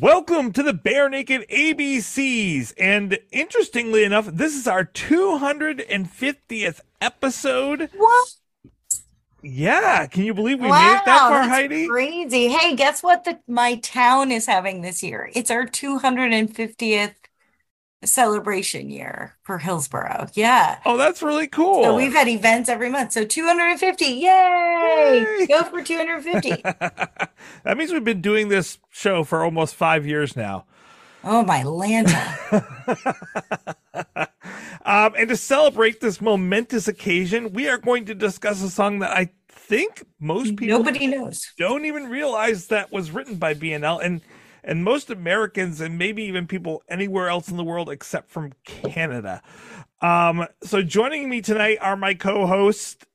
Welcome to the Barenaked ABCs. And interestingly enough, this is our 250th episode. What? Yeah, can you believe we wow, made it that far, that's Heidi? Crazy. Hey, guess what? The my town is having this year. It's our 250th celebration year for Hillsborough. Yeah. Oh, that's really cool. So we've had events every month. So 250. Yay! Yay! Go for 250. that means we've been doing this show for almost five years now. oh my Lanta. um, and to celebrate this momentous occasion, we are going to discuss a song that I think most people Nobody knows. don't even realize that was written by BNL, and and most Americans, and maybe even people anywhere else in the world except from Canada. Um, so joining me tonight are my co-host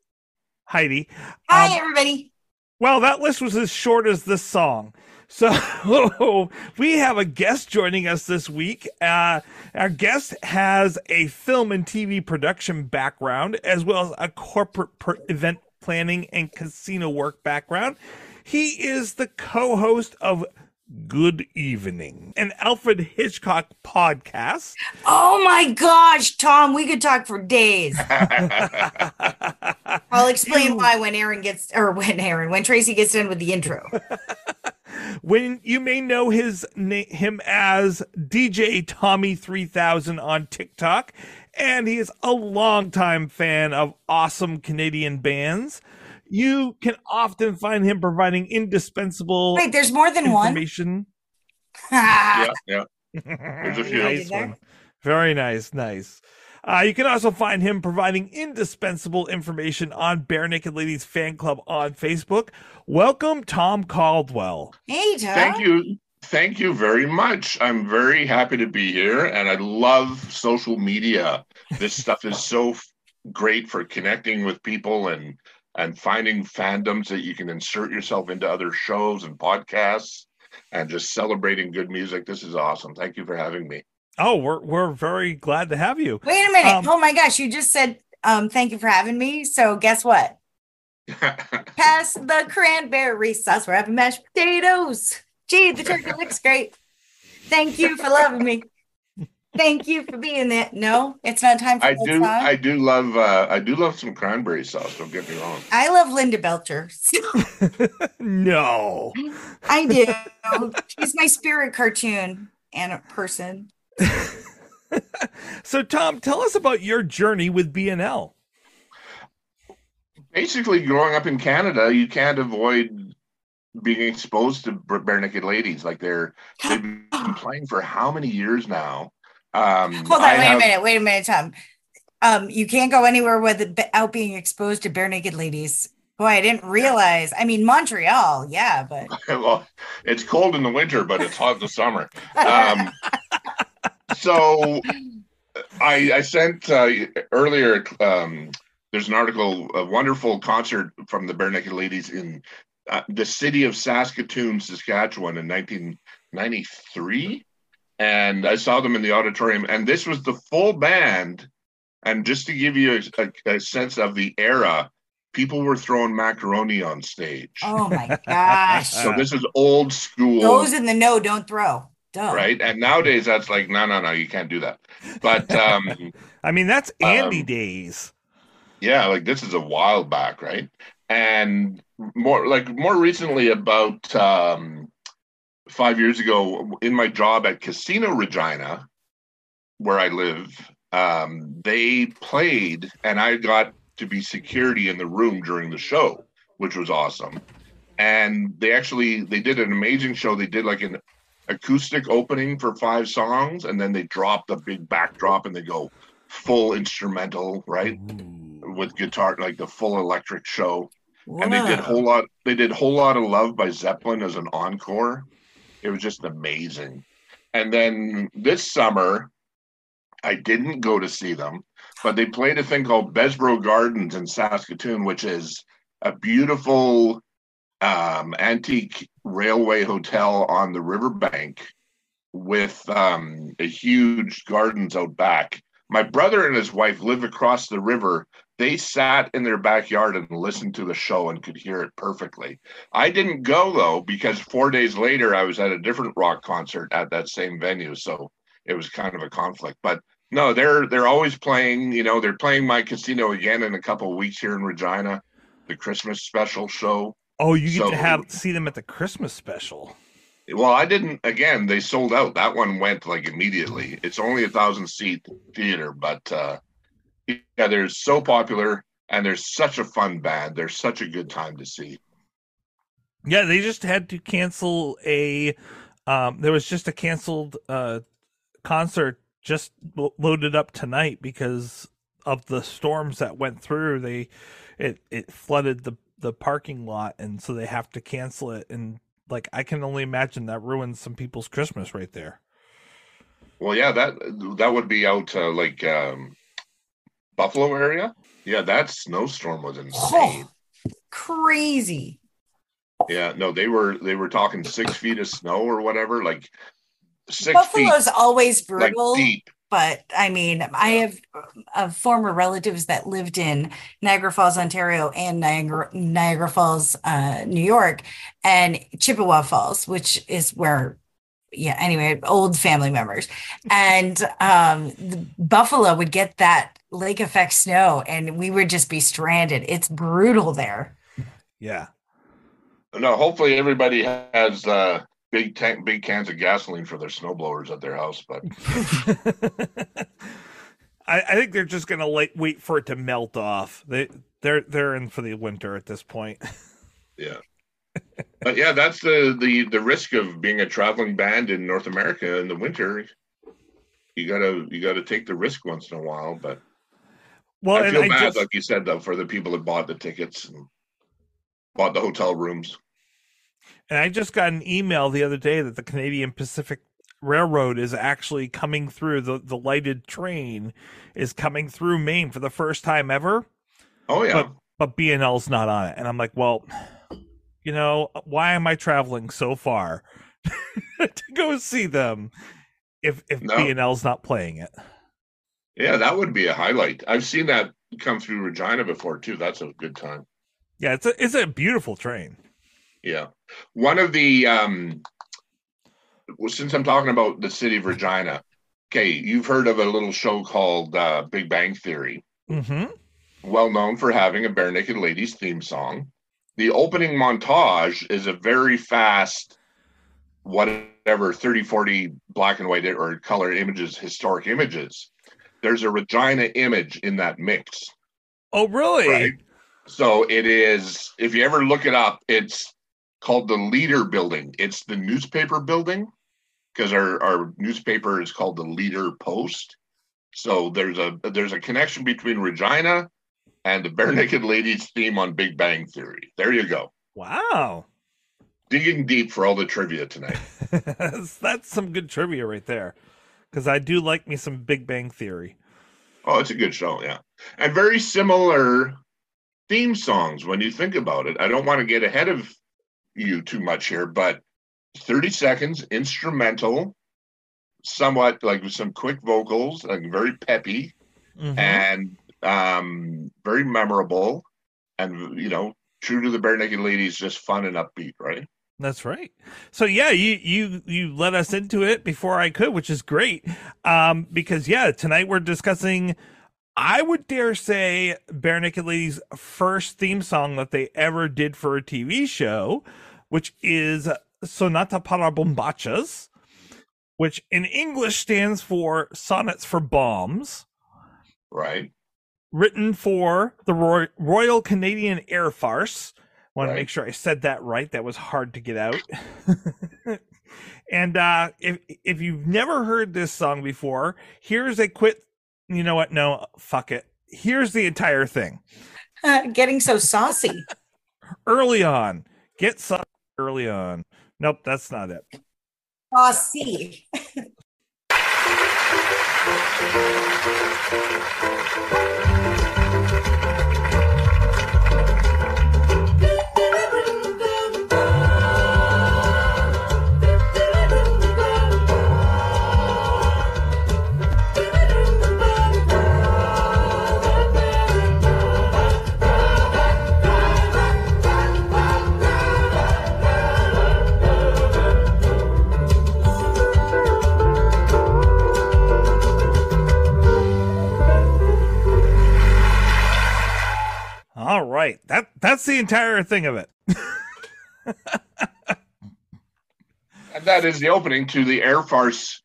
Heidi. Hi, Um, everybody. well, that list was as short as this song. So we have a guest joining us this week. Uh, our guest has a film and TV production background, as well as a corporate per- event planning and casino work background. He is the co-host of Good Evening, an Alfred Hitchcock podcast. Oh my gosh, Tom, we could talk for days. I'll explain why when Aaron gets, or when Aaron, when Tracy gets done with the intro. when you may know his na- him as DJ Tommy 3000 on TikTok and he is a longtime fan of awesome Canadian bands. You can often find him providing indispensable Wait, there's more than one. information. yeah, yeah. There's a few. nice one. Very nice, nice. Uh, you can also find him providing indispensable information on Barenaked Ladies fan club on Facebook. Welcome, Tom Caldwell. Hey, Tom. Thank you. Thank you very much. I'm very happy to be here and I love social media. This stuff is so f- great for connecting with people and and finding fandoms that you can insert yourself into other shows and podcasts and just celebrating good music. This is awesome. Thank you for having me. Oh, we're we're very glad to have you. Wait a minute. Um, oh my gosh, you just said um thank you for having me. So guess what? Pass the cranberry sauce. We're having mashed potatoes. Gee, the turkey looks great. Thank you for loving me. Thank you for being there. No, it's not time for I do song. I do love uh I do love some cranberry sauce, don't get me wrong. I love Linda Belcher. no. I do. She's my spirit cartoon and a person. So Tom, tell us about your journey with BNL. basically growing up in Canada, you can't avoid being exposed to b- barenaked ladies. Like they're they've been playing for how many years now? Um, Hold on, I wait have- a minute, wait a minute, Tom. Um, you can't go anywhere without being exposed to barenaked ladies. Boy, I didn't realize. I mean, Montreal, yeah, but Well, it's cold in the winter, but it's hot in the summer. Um, so I, I sent uh, earlier. Um, there's an article, a wonderful concert from the Barenaked Ladies in uh, the city of Saskatoon, Saskatchewan, in 1993, and I saw them in the auditorium. And this was the full band. And just to give you a, a, a sense of the era, people were throwing macaroni on stage. oh my gosh. So this is old school Those in the know don't throw. Duh. right? And nowadays that's like, no, no, no, you can't do that. But um, I mean, that's Andy Um, days. yeah, like this is a while back, right? And more like more recently about um, five years ago in my job at Casino Regina, where I live. Um, they played, and I got to be security in the room during the show, which was awesome. And they actually they did an amazing show. They did like an acoustic opening for five songs, and then they dropped a big backdrop and they go full instrumental, right? Ooh. With guitar, like the full electric show. Wow. And they did whole lot they did whole lot of love by Zeppelin as an encore. It was just amazing. And then this summer, I didn't go to see them, but they played a thing called Bessborough Gardens in Saskatoon, which is a beautiful um, antique railway hotel on the riverbank with um, a huge gardens out back. My brother and his wife live across the river. They sat in their backyard and listened to the show and could hear it perfectly. I didn't go though because four days later I was at a different rock concert at that same venue, so it was kind of a conflict. But no, they're they're always playing. You know, they're playing my casino again in a couple of weeks here in Regina, the Christmas special show. Oh, you get so, to have see them at the Christmas special. Well, I didn't. Again, they sold out. That one went like immediately. It's only a thousand seat theater, but uh, yeah, they're so popular and they're such a fun band. They're such a good time to see. Yeah, they just had to cancel a. Um, there was just a canceled uh, concert just loaded up tonight because of the storms that went through. They it it flooded the the parking lot and so they have to cancel it and like I can only imagine that ruins some people's Christmas right there. Well, yeah, that that would be out uh, like um, Buffalo area. Yeah, that snowstorm was insane. Oh, crazy. Yeah, no, they were they were talking six feet of snow or whatever. Like six Buffalo's feet, always brutal. Like deep but I mean, I have uh, former relatives that lived in Niagara Falls, Ontario, and Niagara, Niagara Falls, uh, New York, and Chippewa Falls, which is where, yeah. Anyway, old family members, and um, Buffalo would get that lake effect snow, and we would just be stranded. It's brutal there. Yeah. No, hopefully everybody has uh, big tank, big cans of gasoline for their snowblowers at their house. But I, I, think they're just gonna wait, wait for it to melt off. They they're they're in for the winter at this point. yeah, but yeah, that's the the the risk of being a traveling band in North America in the winter. You gotta you gotta take the risk once in a while, but. Well, I feel bad, just, like you said, though, for the people that bought the tickets and bought the hotel rooms. And I just got an email the other day that the Canadian Pacific Railroad is actually coming through the the lighted train is coming through Maine for the first time ever. Oh yeah. But but BNL's not on it. And I'm like, well, you know, why am I traveling so far to go see them if if no. BNL's not playing it? Yeah, that would be a highlight. I've seen that come through Regina before too. That's a good time. Yeah, it's a it's a beautiful train. Yeah. One of the um well, since I'm talking about the city of Regina, okay, you've heard of a little show called uh, Big Bang Theory. Mm-hmm. Well known for having a barenaked Ladies theme song. The opening montage is a very fast, whatever, 30, 40 black and white or color images, historic images. There's a Regina image in that mix. Oh, really? Right? So it is, if you ever look it up, it's called the Leader Building. It's the newspaper building because our, our newspaper is called the Leader Post. So there's a there's a connection between Regina and the Barenaked Ladies theme on Big Bang Theory. There you go. Wow. Digging deep for all the trivia tonight. that's, some good trivia right there. Because I do like me some Big Bang Theory. Oh, it's a good show, yeah. And very similar theme songs when you think about it. I don't want to get ahead of you too much here, but 30 seconds, instrumental, somewhat like with some quick vocals, like very peppy mm-hmm. and um, very memorable. And, you know, true to the Barenaked Ladies, just fun and upbeat, right? That's right. So yeah, you you you let us into it before I could, which is great. Um, because yeah, tonight we're discussing I would dare say Barenaked Ladies' first theme song that they ever did for a TV show, which is Sonata para Bombachas, which in English stands for Sonnets for Bombs. Right. Written for the Roy- Royal Canadian Air Farce. Want Right. to make sure I said that right. That was hard to get out. and uh, if if you've never heard this song before, here's a quick. You know what? No, fuck it. Here's the entire thing. Getting so saucy. Early on, get some early on. Nope, that's not it. Saucy. All right, that that's the entire thing of it. And that is the opening to the Air Farce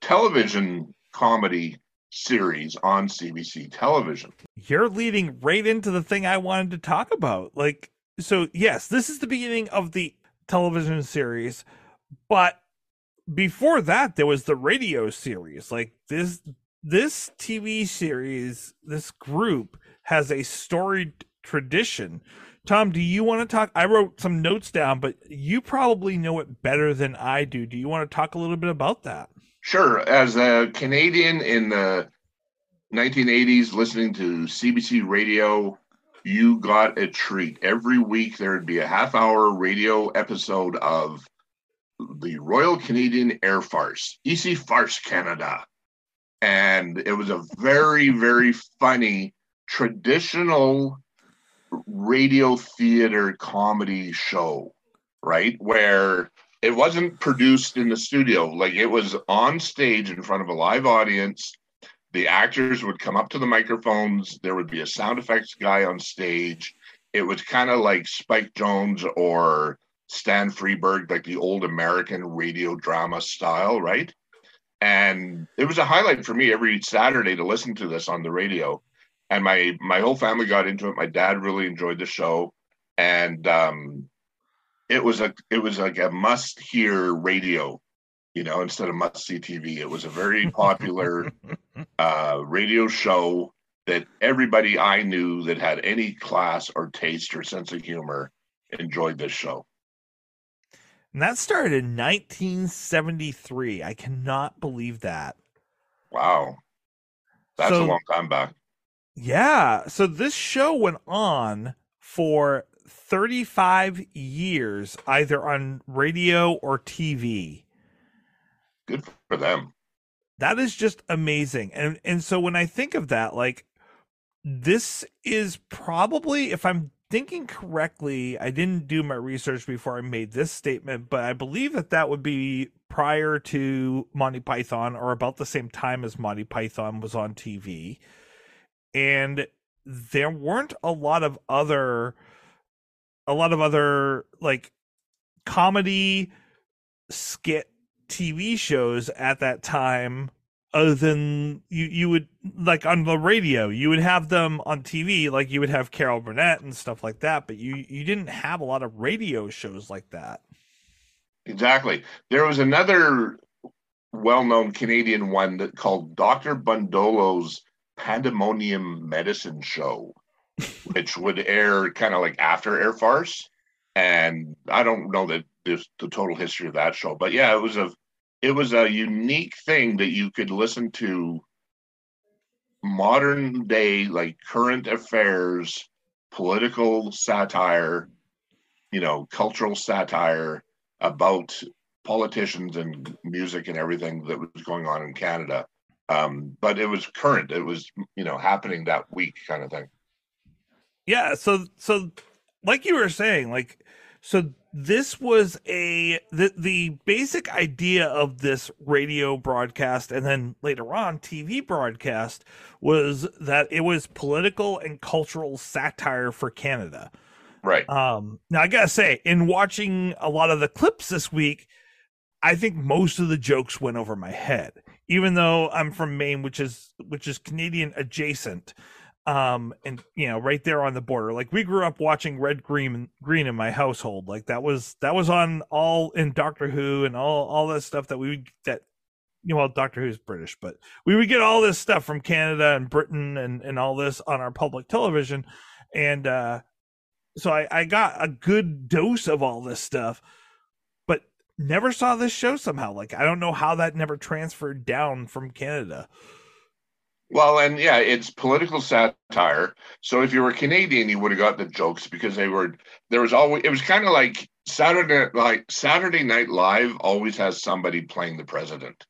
television comedy series on CBC television. You're leading right into the thing I wanted to talk about. Like, so yes, this is the beginning of the television series, but before that, there was the radio series. Like this, this TV series, this group has a storied tradition. Tom, do you want to talk? I wrote some notes down, but you probably know it better than I do. Do you want to talk a little bit about that? Sure, as a Canadian in the 1980s listening to CBC radio, you got a treat. Every week there would be a half hour radio episode of the Royal Canadian Air Farce, EC Farce Canada. And it was a very, very funny traditional radio theater comedy show, right? Where it wasn't produced in the studio, like it was on stage in front of a live audience. The actors would come up to the microphones, there would be a sound effects guy on stage. It was kind of like Spike Jones or Stan Freberg, like the old American radio drama style, right? And it was a highlight for me every Saturday to listen to this on the radio and my my whole family got into it. My dad really enjoyed the show, and um, it was a it was like a must hear radio, you know, instead of must see TV. It was a very popular uh, radio show that everybody I knew that had any class or taste or sense of humor enjoyed this show. And that started in 1973. I cannot believe that. Wow, that's So- a long time back. Yeah. So this show went on for 35 years, either on radio or TV. Good for them. That is just amazing. And and so when I think of that, like this is probably, if I'm thinking correctly, I didn't do my research before I made this statement, but I believe that that would be prior to Monty Python or about the same time as Monty Python was on TV. And there weren't a lot of other a lot of other like comedy skit TV shows at that time other than you you would like on the radio you would have them on TV like you would have Carol Burnett and stuff like that but you you didn't have a lot of radio shows like that Exactly. There was another well-known Canadian one that called Dr. Bundolo's Pandemonium Medicine Show, which would air kind of like after Air Farce. And I don't know that there's the total history of that show, but yeah, it was a it was a unique thing that you could listen to modern day like current affairs, political satire, you know, cultural satire about politicians and music and everything that was going on in Canada. Um, but it was current. It was, you know, happening that week kind of thing. yeah so so like you were saying like so this was a the the basic idea of this radio broadcast and then later on TV broadcast was that it was political and cultural satire for Canada. Right. Um, now I gotta say, in watching a lot of the clips this week, I think most of the jokes went over my head, even though I'm from Maine, which is which is Canadian adjacent. Um, and you know, right there on the border. Like we grew up watching Red Green Green in my household. Like that was that was on all in Doctor Who and all all that stuff that we that you know, well, Doctor Who's British, but we would get all this stuff from Canada and Britain and and all this on our public television. And uh so I, I got a good dose of all this stuff, never saw this show somehow. Like I don't know how that never transferred down from Canada. Well, and yeah, it's political satire. So if you were Canadian, you would have got the jokes because they were there was always it was kind of like Saturday like Saturday Night Live always has somebody playing the president.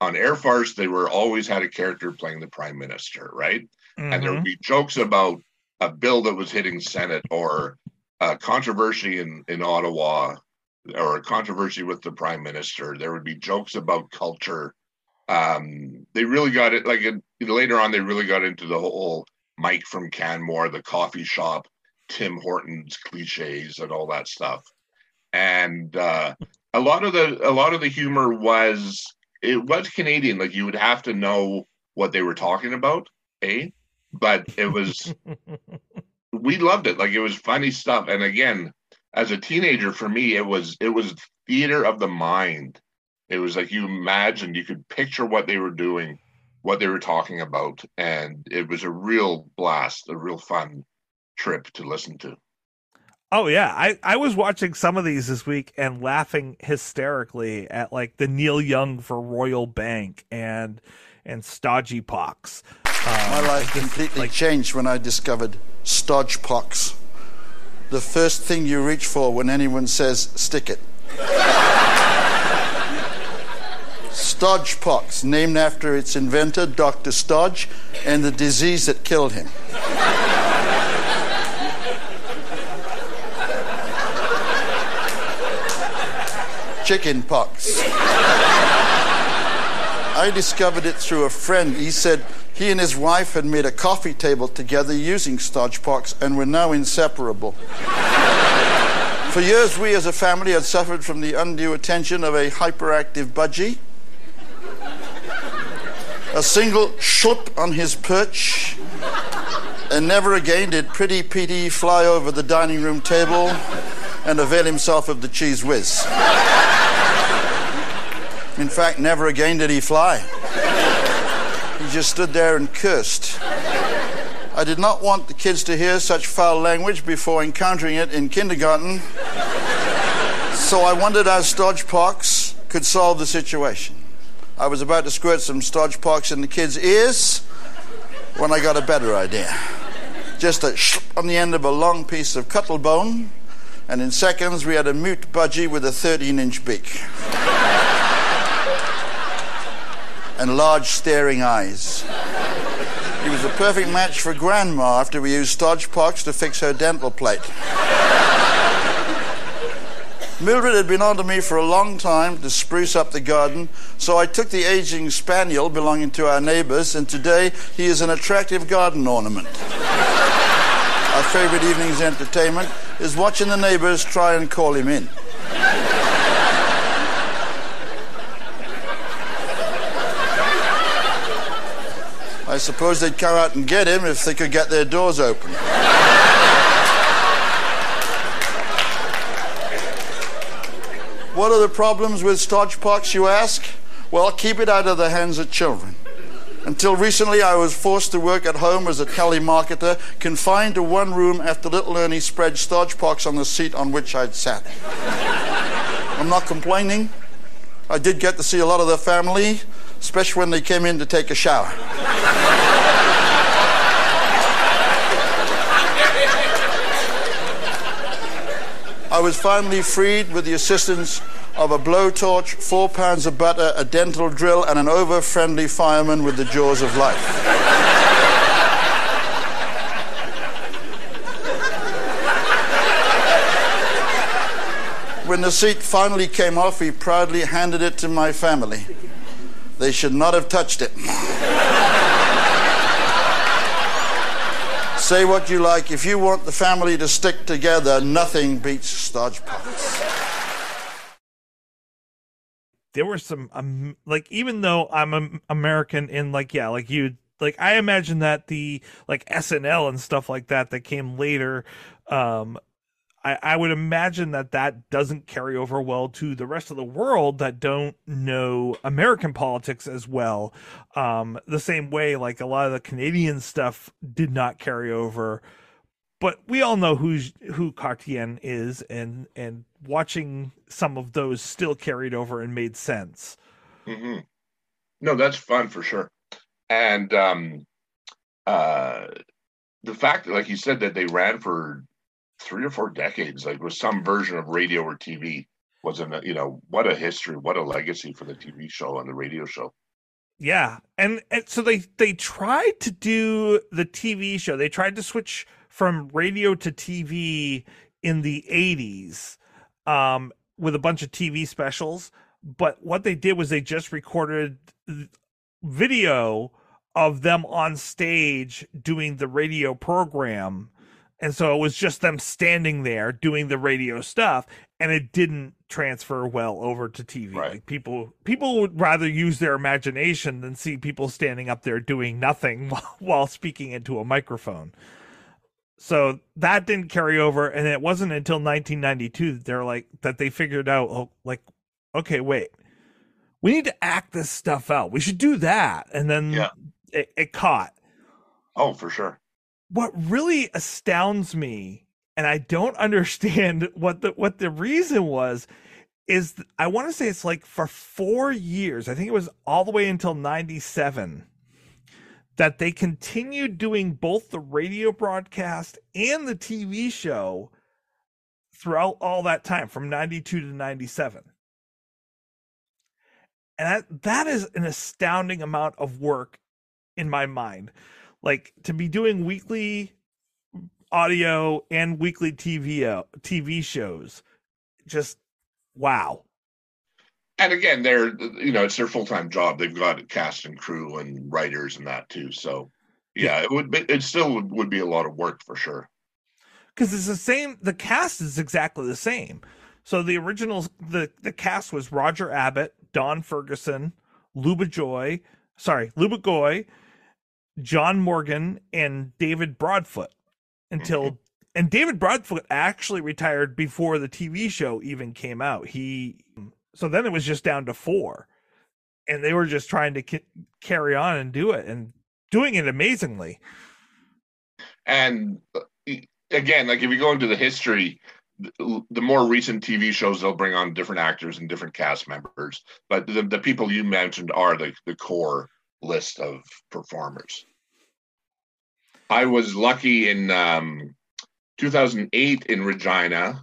On Air Farce, they were always had a character playing the prime minister, right? Mm-hmm. And there would mm-hmm. be jokes about a bill that was hitting Senate or a controversy in, in Ottawa or a controversy with the prime minister. There would be jokes about culture. Um, they really got it like it, later on. They really got into the whole Mike from Canmore, the coffee shop, Tim Hortons cliches, and all that stuff. And uh, a lot of the a lot of the humor was it was Canadian. Like you would have to know what they were talking about, eh? but it was we loved it. Like it was funny stuff. And again, as a teenager, for me, it was it was theater of the mind. It was like you imagined, you could picture what they were doing, what they were talking about, and it was a real blast, a real fun trip to listen to. Oh yeah, I I was watching some of these this week and laughing hysterically at like the Neil Young for Royal Bank and and Stodgy Pox. My life um, completely like, changed when I discovered stodge pox. The first thing you reach for when anyone says stick it. Stodge pox, named after its inventor, Dr. Stodge, and the disease that killed him. Chicken pox. I discovered it through a friend. He said, he and his wife had made a coffee table together using pox and were now inseparable. For years, we as a family had suffered from the undue attention of a hyperactive budgie. A single shot on his perch, and never again did Pretty Petey fly over the dining room table and avail himself of the cheese whiz. In fact, never again did he fly just stood there and cursed. I did not want the kids to hear such foul language before encountering it in kindergarten, so I wondered how Stodgepox could solve the situation. I was about to squirt some Stodgepox in the kids' ears when I got a better idea. Just a sh on the end of a long piece of cuttlebone, and in seconds we had a mute budgie with a 13 inch beak and large staring eyes. He was a perfect match for Grandma after we used Stodge Pox to fix her dental plate. Mildred had been on to me for a long time to spruce up the garden, so I took the aging spaniel belonging to our neighbors, and today he is an attractive garden ornament. our favorite evening's entertainment is watching the neighbors try and call him in. Suppose they'd come out and get him if they could get their doors open. what are the problems with stodge pox, you ask? Well, keep it out of the hands of children. Until recently, I was forced to work at home as a telemarketer, confined to one room after little Ernie spread stodge pox on the seat on which I'd sat. I'm not complaining. I did get to see a lot of the family, especially when they came in to take a shower. I was finally freed with the assistance of a blowtorch, four pounds of butter, a dental drill, and an over friendly fireman with the jaws of life. when the seat finally came off, he proudly handed it to my family. They should not have touched it. Say what you like. If you want the family to stick together, nothing beats stodge pockets. There were some, um, like, even though I'm an American and, like, yeah, like you, like, I imagine that the, like, SNL and stuff like that that came later, um, I, I would imagine that that doesn't carry over well to the rest of the world that don't know American politics as well. Um, the same way, like a lot of the Canadian stuff did not carry over. But we all know who's who Chrétien is, and and watching some of those still carried over and made sense. Mm-hmm. No, that's fun for sure. And um, uh, the fact like you said, that they ran for three or four decades, like with some version of radio or TV. Wasn't you know what a history, what a legacy for the TV show and the radio show. Yeah, and and so they they tried to do the TV show. They tried to switch from radio to TV in the '80s um, with a bunch of TV specials. But what they did was they just recorded video of them on stage doing the radio program and so it was just them standing there doing the radio stuff and it didn't transfer well over to tv right. like people people would rather use their imagination than see people standing up there doing nothing while, speaking into a microphone. So that didn't carry over and it wasn't until 1992 that they're like that they figured out oh, like okay wait. We need to act this stuff out. We should do that. And then yeah. it, it caught. Oh for sure what really astounds me and I don't understand what the what the reason was is I want to say it's like for 4 years I think it was all the way until 97 that they continued doing both the radio broadcast and the TV show throughout all that time from 92 to 97 and that, that is an astounding amount of work in my mind like to be doing weekly audio and weekly TV uh, TV shows. Just wow. And again, they're you know it's their full time job. They've got cast and crew and writers and that too. So yeah, it would be, it still would, would be a lot of work for sure. Because it's the same. The cast is exactly the same. So the original the the cast was Roger Abbott, Don Ferguson, Luba Joy, sorry, Luba Goy, John Morgan and David Broadfoot until mm-hmm. and David Broadfoot actually retired before the TV show even came out. He so then it was just down to 4 and they were just trying to carry on and do it and doing it amazingly. And uh, again, like if you go into the history, the more recent TV shows they'll bring on different actors and different cast members, but the, the people you mentioned are the, the core list of performers. I was lucky in um, 2008 in Regina.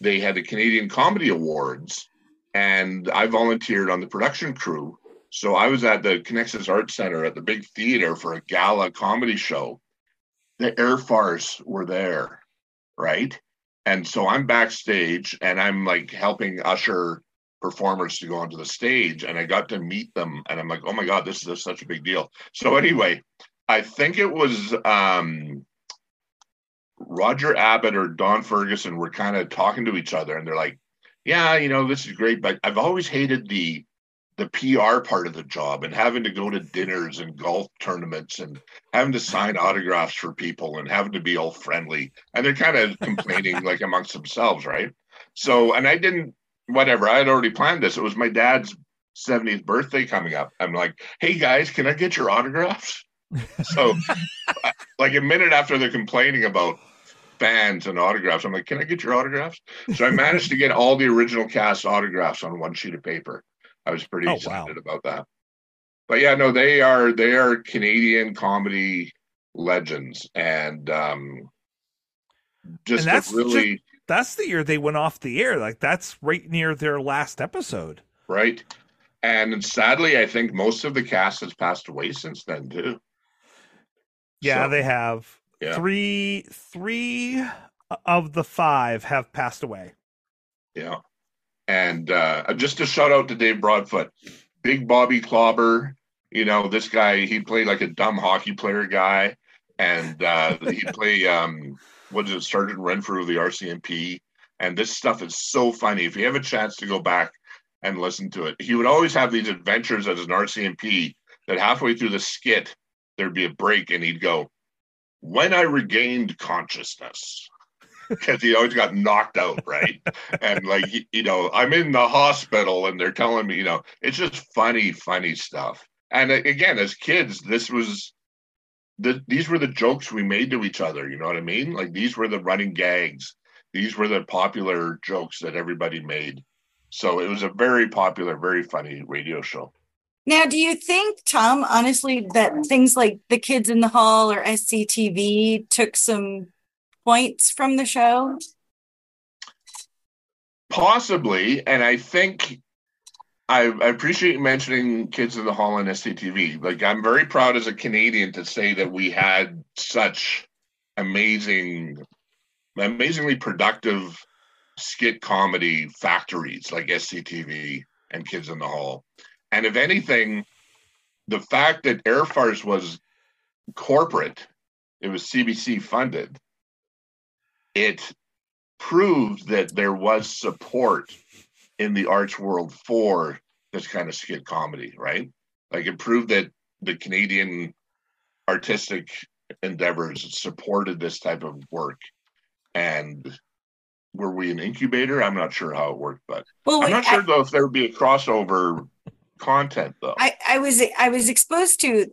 They had the Canadian Comedy Awards, and I volunteered on the production crew. So I was at the Conexus Arts Center at the big theater for a gala comedy show. The Air Farce were there, right? And so I'm backstage and I'm like helping usher performers to go onto the stage and I got to meet them and I'm like, oh my God, this is such a big deal. So anyway, I think it was um, Roger Abbott or Don Ferguson were kind of talking to each other and they're like, yeah, you know, this is great, but I've always hated the the PR part of the job and having to go to dinners and golf tournaments and having to sign autographs for people and having to be all friendly. And they're kind of complaining like amongst themselves, right? So, and I didn't whatever. I had already planned this. It was my dad's 70th birthday coming up. I'm like, hey guys, can I get your autographs? so, like a minute after they're complaining about fans and autographs, I'm like, can I get your autographs? So I managed to get all the original cast autographs on one sheet of paper. I was pretty oh, excited wow. about that. But yeah, no, they are they are Canadian comedy legends, and um, just and really. Just, that's the year they went off the air. Like that's right near their last episode. Right. And sadly, I think most of the cast has passed away since then too. Yeah, so, they have. Yeah. Three three of the five have passed away. Yeah. And uh, just a shout out to Dave Broadfoot. Big Bobby Clobber. You know, this guy, he played like a dumb hockey player guy and uh, he'd play um, what is it, Sergeant Renfrew of the RCMP. And this stuff is so funny. If you have a chance to go back and listen to it, he would always have these adventures as an RCMP that halfway through the skit, there'd be a break and he'd go, When I regained consciousness, because he always got knocked out, right? and like, you know, I'm in the hospital and they're telling me, you know, it's just funny, funny stuff. And uh, again, as kids, this was the, these were the jokes we made to each other. You know what I mean? Like these were the running gags. These were the popular jokes that everybody made. So it was a very popular, very funny radio show. Now, do you think, Tom, honestly, that things like The Kids in the Hall or SCTV took some points from the show? Possibly. And I think I, I, appreciate you mentioning Kids in the Hall and SCTV. Like, I'm very proud as a Canadian to say that we had such amazing, amazingly productive skit comedy factories like SCTV and Kids in the Hall. And if anything, the fact that Air Farce was corporate, it was CBC funded, it proved that there was support in the arts world for this kind of skit comedy, right? Like it proved that the Canadian artistic endeavors supported this type of work. And were we an incubator? I'm not sure how it worked, but well, I'm not I, sure though if there would be a crossover content though. I, I was I was exposed to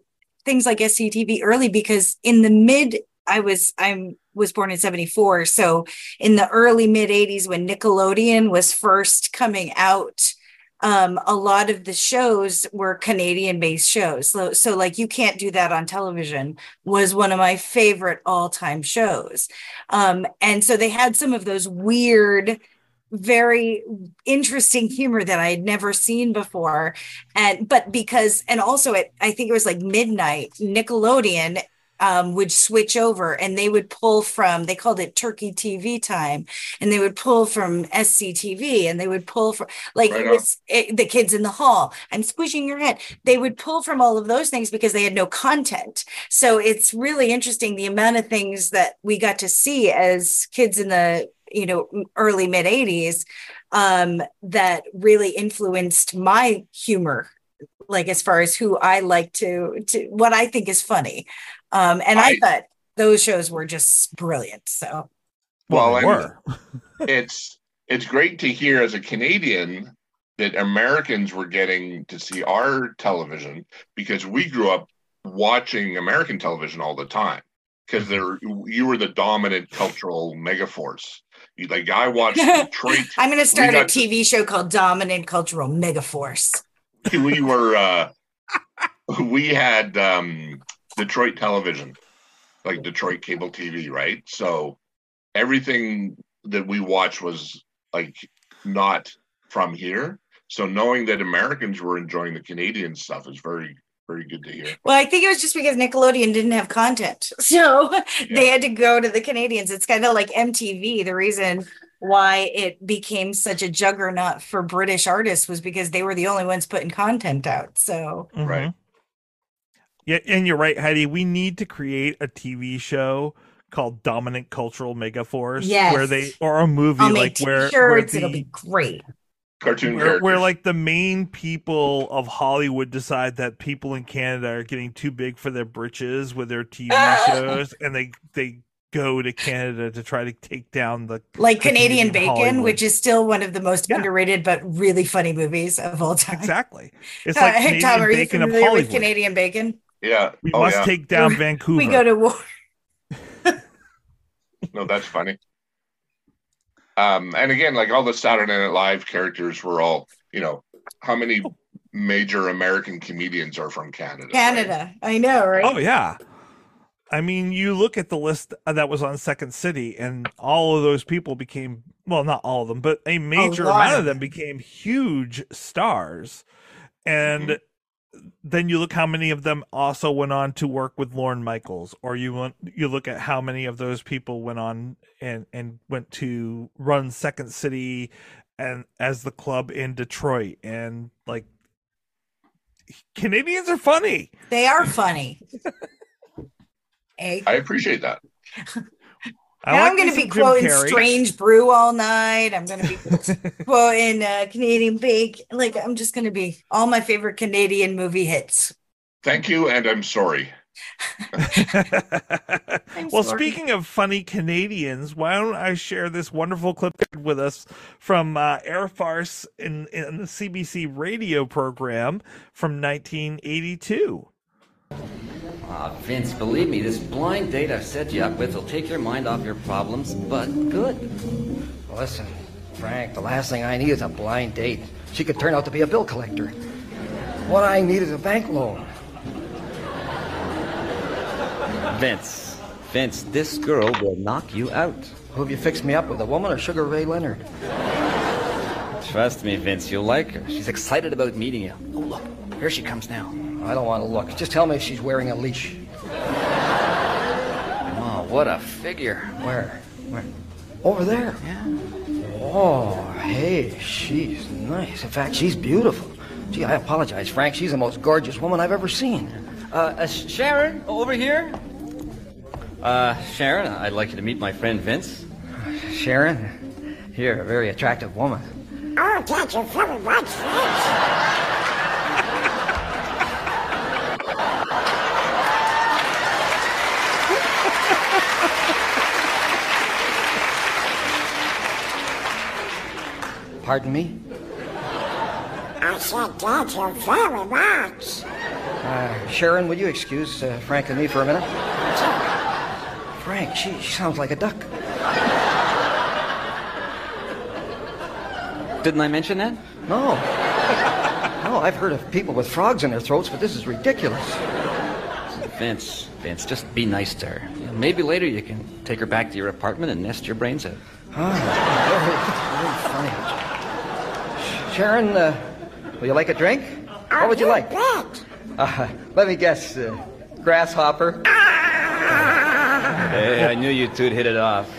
things like SCTV early because in the mid I was I'm was born in 74 so in the early mid 80s when Nickelodeon was first coming out um, a lot of the shows were Canadian based shows. So, so, like, You Can't Do That on Television was one of my favorite all time shows. Um, and so they had some of those weird, very interesting humor that I had never seen before. And, but because, and also it, I think it was like midnight, Nickelodeon um, would switch over and they would pull from they called it turkey tv time and they would pull from sctv and they would pull from like right it was it, the kids in the hall i'm squishing your head they would pull from all of those things because they had no content so it's really interesting the amount of things that we got to see as kids in the you know early mid 80s um, that really influenced my humor like as far as who I like to to what I think is funny. Um, and I, I thought those shows were just brilliant. So, well, well it's it's great to hear as a Canadian that Americans were getting to see our television because we grew up watching American television all the time because there you were the dominant cultural megaforce. Like I watched Detroit. I'm going to start a TV show called Dominant Cultural Megaforce. We were uh, we had um, Detroit television, like Detroit cable TV, right? So everything that we watched was like not from here. So knowing that Americans were enjoying the Canadian stuff is very very good to hear. Well, I think it was just because Nickelodeon didn't have content. So yeah. they had to go to the Canadians. It's kind of like MTV. The reason why it became such a juggernaut for British artists was because they were the only ones putting content out. So, mm-hmm. right. Yeah, and you're right, Heidi. We need to create a TV show called Dominant Cultural Megaforce, yes. where they or a movie I'll like where, where the, it'll be great. Cartoon where, where, like the main people of Hollywood decide that people in Canada are getting too big for their britches with their TV shows, and they they go to Canada to try to take down the like the Canadian, Canadian Bacon, Hollywood. which is still one of the most yeah. underrated but really funny movies of all time. Exactly, it's like uh, Canadian Tom, are you Bacon familiar with Canadian Bacon? Yeah. We oh, must yeah. take down Vancouver. We go to war. no, that's funny. Um, and again, like all the Saturday Night Live characters were all, you know, how many major American comedians are from Canada? Canada, right? I know, right? Oh yeah. I mean, you look at the list that was on Second City, and all of those people became well, not all of them, but a major a amount of them became huge stars. And mm-hmm then you look how many of them also went on to work with Lorne Michaels, or you want you look at how many of those people went on and and went to run Second City and as the club in Detroit, and like Canadians are funny. They are funny. Eh? I appreciate that. I now like I'm going to be quoting Strange Brew all night. I'm going to be quoting uh, Canadian Bake. Like, I'm just going to be all my favorite Canadian movie hits. Thank you, and I'm sorry. well, sorry. speaking of funny Canadians, why don't I share this wonderful clip with us from uh, Air Farce in, in the CBC radio program from 1982? Ah, Vince, believe me, this blind date I've set you up with will take your mind off your problems, but good. Listen, Frank, the last thing I need is a blind date. She could turn out to be a bill collector. What I need is a bank loan. Vince, Vince, this girl will knock you out. Who have you fixed me up with, a woman or Sugar Ray Leonard? Trust me, Vince, you'll like her. She's excited about meeting you. Oh, look, here she comes now. I don't want to look. Just tell me if she's wearing a leash. Oh, what a figure. Where? Where? Over there. Yeah. Oh, hey, she's nice. In fact, she's beautiful. Gee, I apologize, Frank. She's the most gorgeous woman I've ever seen. Uh, uh, Sharon, over here. Uh, Sharon, I'd like you to meet my friend Vince. Sharon, you're a very attractive woman. Oh, thank you very much, Vince. Pardon me? I said thank you very much. Uh, Sharon, would you excuse uh, Frank and me for a minute? Frank, she, she sounds like a duck. Didn't I mention that? No. No, I've heard of people with frogs in their throats, but this is ridiculous. Vince, Vince, just be nice to her. You know, maybe later you can take her back to your apartment and nest your brains out. Very, very funny. Sharon, uh, will you like a drink? What would you like? Bet. Uh, let me guess. Uh, grasshopper. Hey, I knew you two'd hit it off.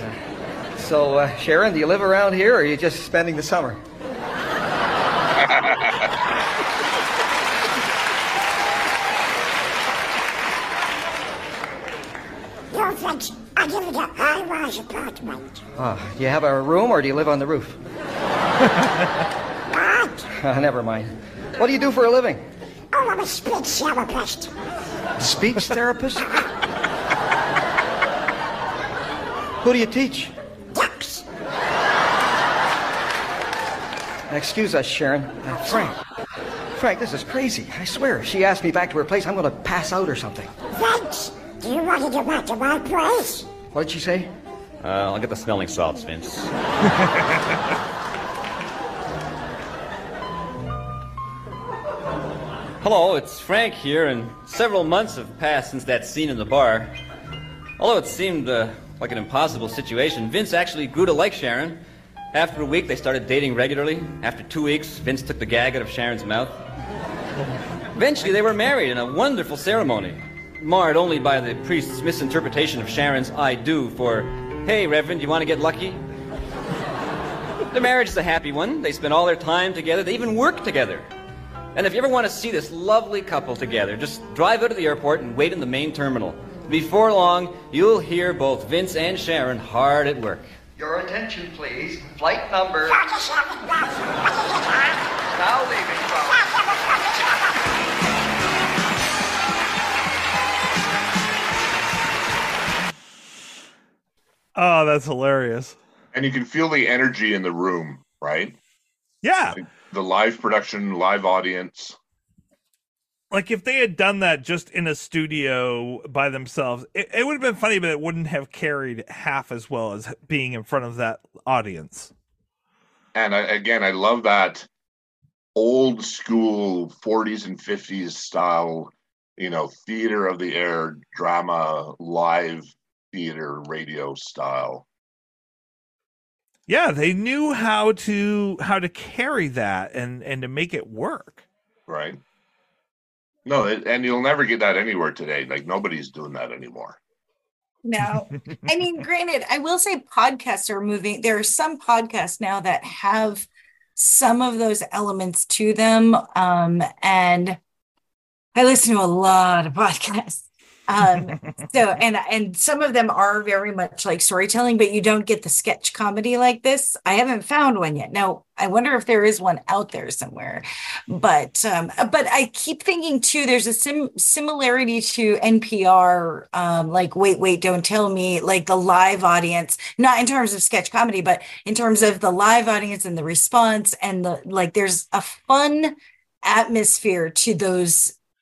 So, uh, Sharon, do you live around here, or are you just spending the summer? No, thanks. I give it a high-rise apartment. Uh, do you have a room, or do you live on the roof? What? Uh, never mind. What do you do for a living? Oh, I'm a speech therapist. Speech therapist? Who do you teach? Ducks. Excuse us, Sharon. Uh, Frank. Frank, this is crazy. I swear. If she asked me back to her place, I'm going to pass out or something. Vince, do you want to go back to my place? What did she say? Uh, I'll get the smelling salts, Vince. Hello, it's Frank here, and several months have passed since that scene in the bar. Although it seemed uh, like an impossible situation, Vince actually grew to like Sharon. After a week, they started dating regularly. After two weeks, Vince took the gag out of Sharon's mouth. Eventually, they were married in a wonderful ceremony, marred only by the priest's misinterpretation of Sharon's I do for, hey, Reverend, you want to get lucky? Their marriage is a happy one. They spend all their time together, they even work together. And if you ever want to see this lovely couple together, just drive out to the airport and wait in the main terminal. Before long, you'll hear both Vince and Sharon hard at work. Your attention, please. Flight number. Now leaving from. Oh, that's hilarious. And you can feel the energy in the room, right? Yeah. The live production, live audience. Like if they had done that just in a studio by themselves, it, it would have been funny, but it wouldn't have carried half as well as being in front of that audience. And I, again, I love that old school 40s and 50s style, you know, theater of the air drama, live theater, radio style. Yeah, they knew how to how to carry that and and to make it work. Right. No, and you'll never get that anywhere today. Like nobody's doing that anymore. No. I mean, granted, I will say podcasts are moving. There are some podcasts now that have some of those elements to them. Um, and I listen to a lot of podcasts. Um, so and and some of them are very much like storytelling, but you don't get the sketch comedy like this. I haven't found one yet. Now I wonder if there is one out there somewhere. But um, but I keep thinking too. There's a sim- similarity to NPR, um, like Wait Wait Don't Tell Me, like the live audience, not in terms of sketch comedy, but in terms of the live audience and the response and the like. There's a fun atmosphere to those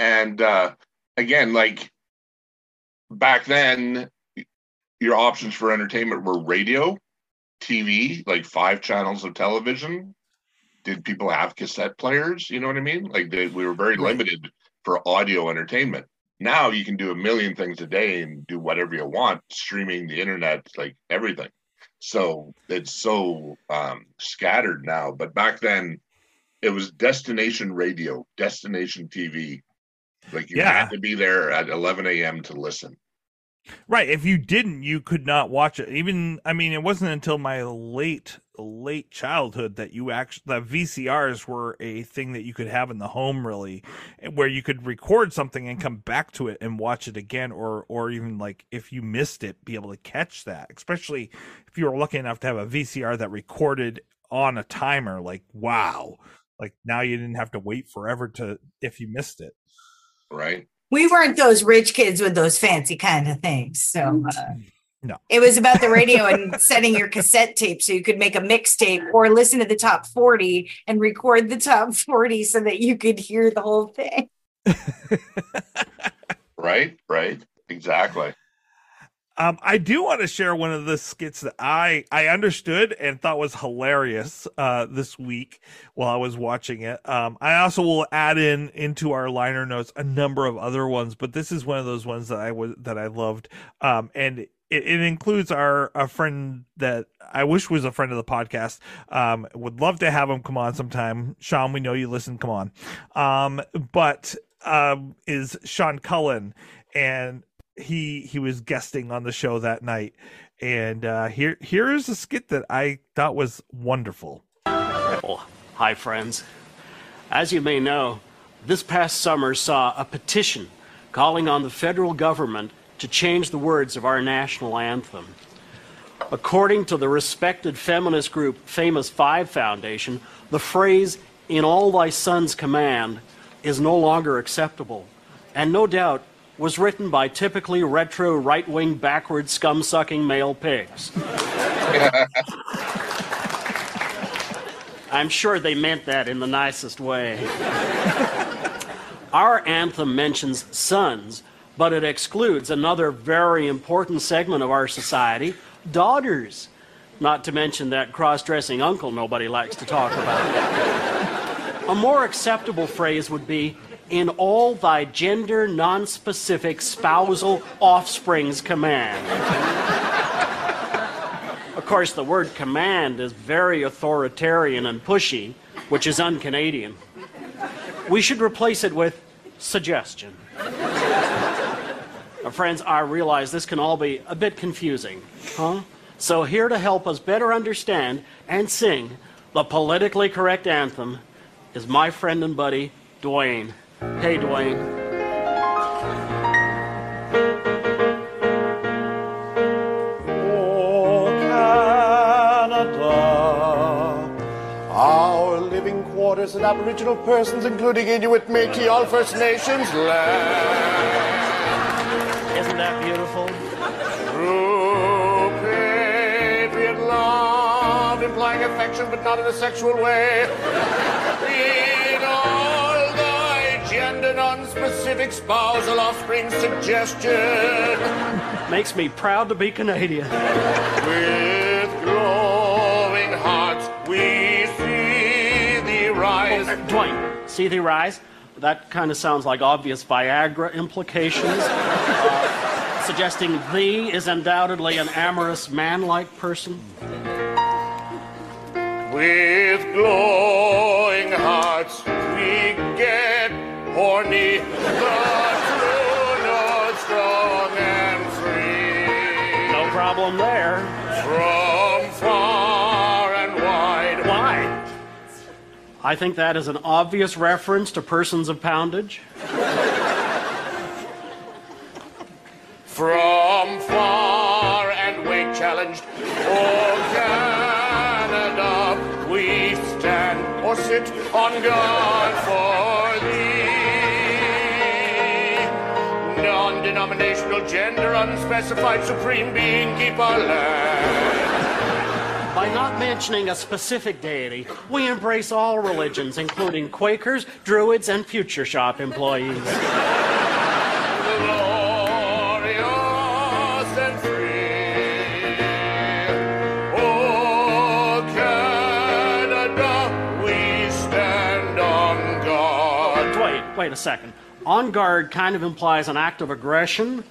And uh, again, like back then, your options for entertainment were radio, TV, like five channels of television. Did people have cassette players? You know what I mean? Like they, we were very Right. limited for audio entertainment. Now you can do a million things a day and do whatever you want, streaming the internet, like everything. So it's so um, scattered now. But back then, it was destination radio, destination TV. Like you Yeah. had to be there at 11 a.m. to listen. Right. If you didn't, you could not watch it. Even I mean, it wasn't until my late late childhood that you actually the VCRs were a thing that you could have in the home really where you could record something and come back to it and watch it again or or even like if you missed it be able to catch that especially if you were lucky enough to have a VCR that recorded on a timer like wow like now you didn't have to wait forever to if you missed it right We weren't those rich kids with those fancy kind of things. So uh, no it was about the radio and setting your cassette tape so you could make a mixtape or listen to the top 40 and record the top 40 so that you could hear the whole thing. right right exactly Um, I do want to share one of the skits that I I understood and thought was hilarious uh, this week while I was watching it. Um, I also will add in into our liner notes a number of other ones, but this is one of those ones that I was that I loved. Um, and it, it includes our a friend that I wish was a friend of the podcast. Um, would love to have him come on sometime. Sean, we know you listen. Come on. Um, but um, is Sean Cullen and he he was guesting on the show that night and uh here here is a skit that i thought was wonderful Oh, hi, friends. As you may know, this past summer saw a petition calling on the federal government to change the words of our national anthem. According to the respected feminist group Famous Five Foundation, the phrase, in all thy son's command, is no longer acceptable, and no doubt was written by typically retro right wing backward scum sucking male pigs. I'm sure they meant that in the nicest way. Our anthem mentions sons, but it excludes another very important segment of our society daughters. Not to mention that cross dressing uncle nobody likes to talk about. A more acceptable phrase would be in all thy gender non-specific spousal offspring's command. of course, the word command is very authoritarian and pushy, which is un-Canadian. We should replace it with suggestion. Uh, friends, I realize this can all be a bit confusing, huh? So, here to help us better understand and sing the politically correct anthem is my friend and buddy, Dwayne. Hey, Dwayne. Oh, Our living quarters and Aboriginal persons, including Inuit, Métis, all First Nations land. Isn't that beautiful? True patriot love, implying affection but not in a sexual way. Non-specific spousal offspring suggestion. Makes me proud to be Canadian. With glowing hearts we see thee rise. Oh, uh, Dwayne, see thee rise? That kind of sounds like obvious Viagra implications, uh, suggesting thee is undoubtedly an amorous man-like person. With glowing hearts horny. The true strong and free. No problem there. From far and wide. Why? I think that is an obvious reference to persons of poundage. From far and weight challenged. Oh, Canada, we stand or sit on guard for Non denominational, gender unspecified, supreme being, keep our land. By not mentioning a specific deity, we embrace all religions, including Quakers, Druids, and Future Shop employees. Glorious and free. Oh, Canada, we stand on guard. Wait, wait a second. On guard kind of implies an act of aggression,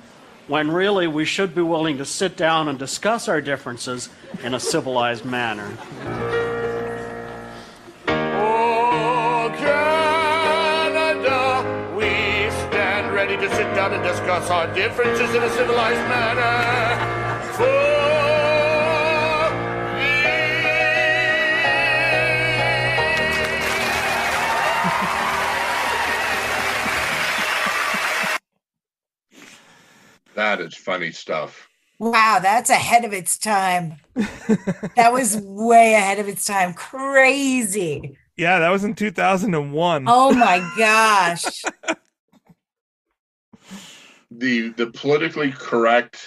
when really we should be willing to sit down and discuss our differences in a civilized manner. Oh, Canada, we stand ready to sit down and discuss our differences in a civilized manner. For oh, That is funny stuff. Wow, that's ahead of its time. that was way ahead of its time. Crazy. Yeah, that was in 2001. Oh my gosh. The the politically correct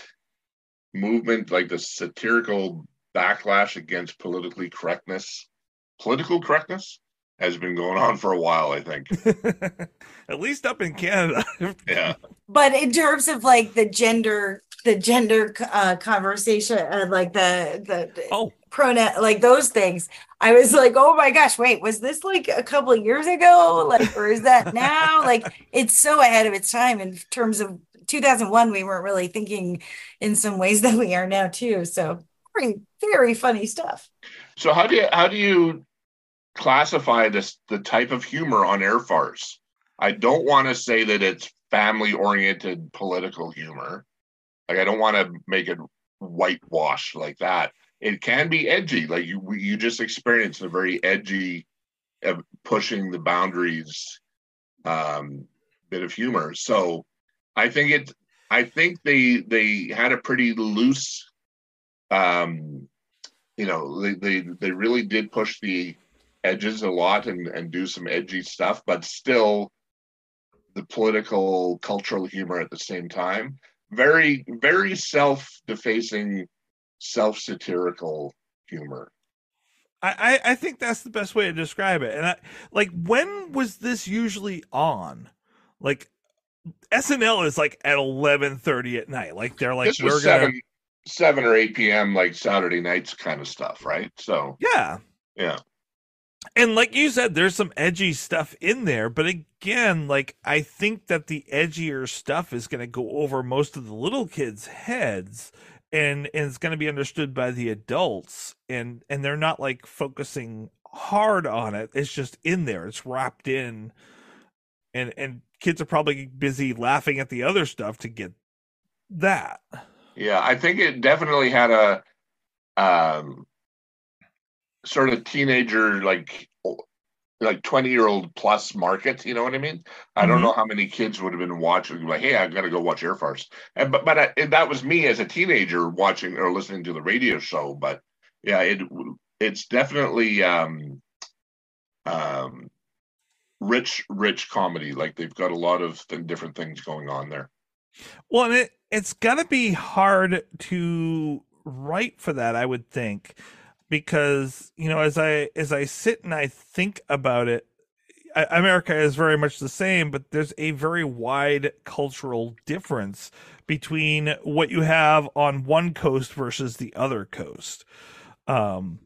movement, like the satirical backlash against politically correctness, political correctness, has been going on for a while. I think. At least up in Canada. yeah. But in terms of like the gender, the gender uh, conversation, uh, like the the oh pronoun, like those things, I was like, oh my gosh, wait, was this like a couple of years ago? Like, or is that now? like, it's so ahead of its time in terms of 2001. We weren't really thinking in some ways that we are now too. So very, very funny stuff. So how do you how do you classify this the type of humor on air farce? I don't want to say that it's family oriented political humor. Like I don't want to make it whitewash like that. It can be edgy, like you you just experienced a very edgy, uh, pushing the boundaries, um, bit of humor. So I think it. I think they they had a pretty loose, um, you know, they they they really did push the edges a lot and and do some edgy stuff, but still the political cultural humor at the same time very very self-defacing self-satirical humor I, I think that's the best way to describe it. And I like when was this usually on? Like SNL is like at eleven thirty at night. Like they're like we're seven gonna seven or eight p.m. like Saturday nights kind of stuff, right? So yeah yeah. And like you said, there's some edgy stuff in there, but again, like I think that the edgier stuff is going to go over most of the little kids' heads, and and it's going to be understood by the adults, and and they're not like focusing hard on it. It's just in there. It's wrapped in, and and kids are probably busy laughing at the other stuff to get that. Yeah, I think it definitely had a um sort of teenager like like 20 year old plus market you know what i mean? I don't Mhm. know how many kids would have been watching like hey i gotta go watch air farce. And but but I, that was me as a teenager watching or listening to the radio show but yeah it it's definitely um um rich rich comedy. Like they've got a lot of th- different things going on there. Well, and it it's gonna be hard to write for that, I would think, because you know, as I as I sit and I think about it, America is very much the same, but there's a very wide cultural difference between what you have on one coast versus the other coast. Um,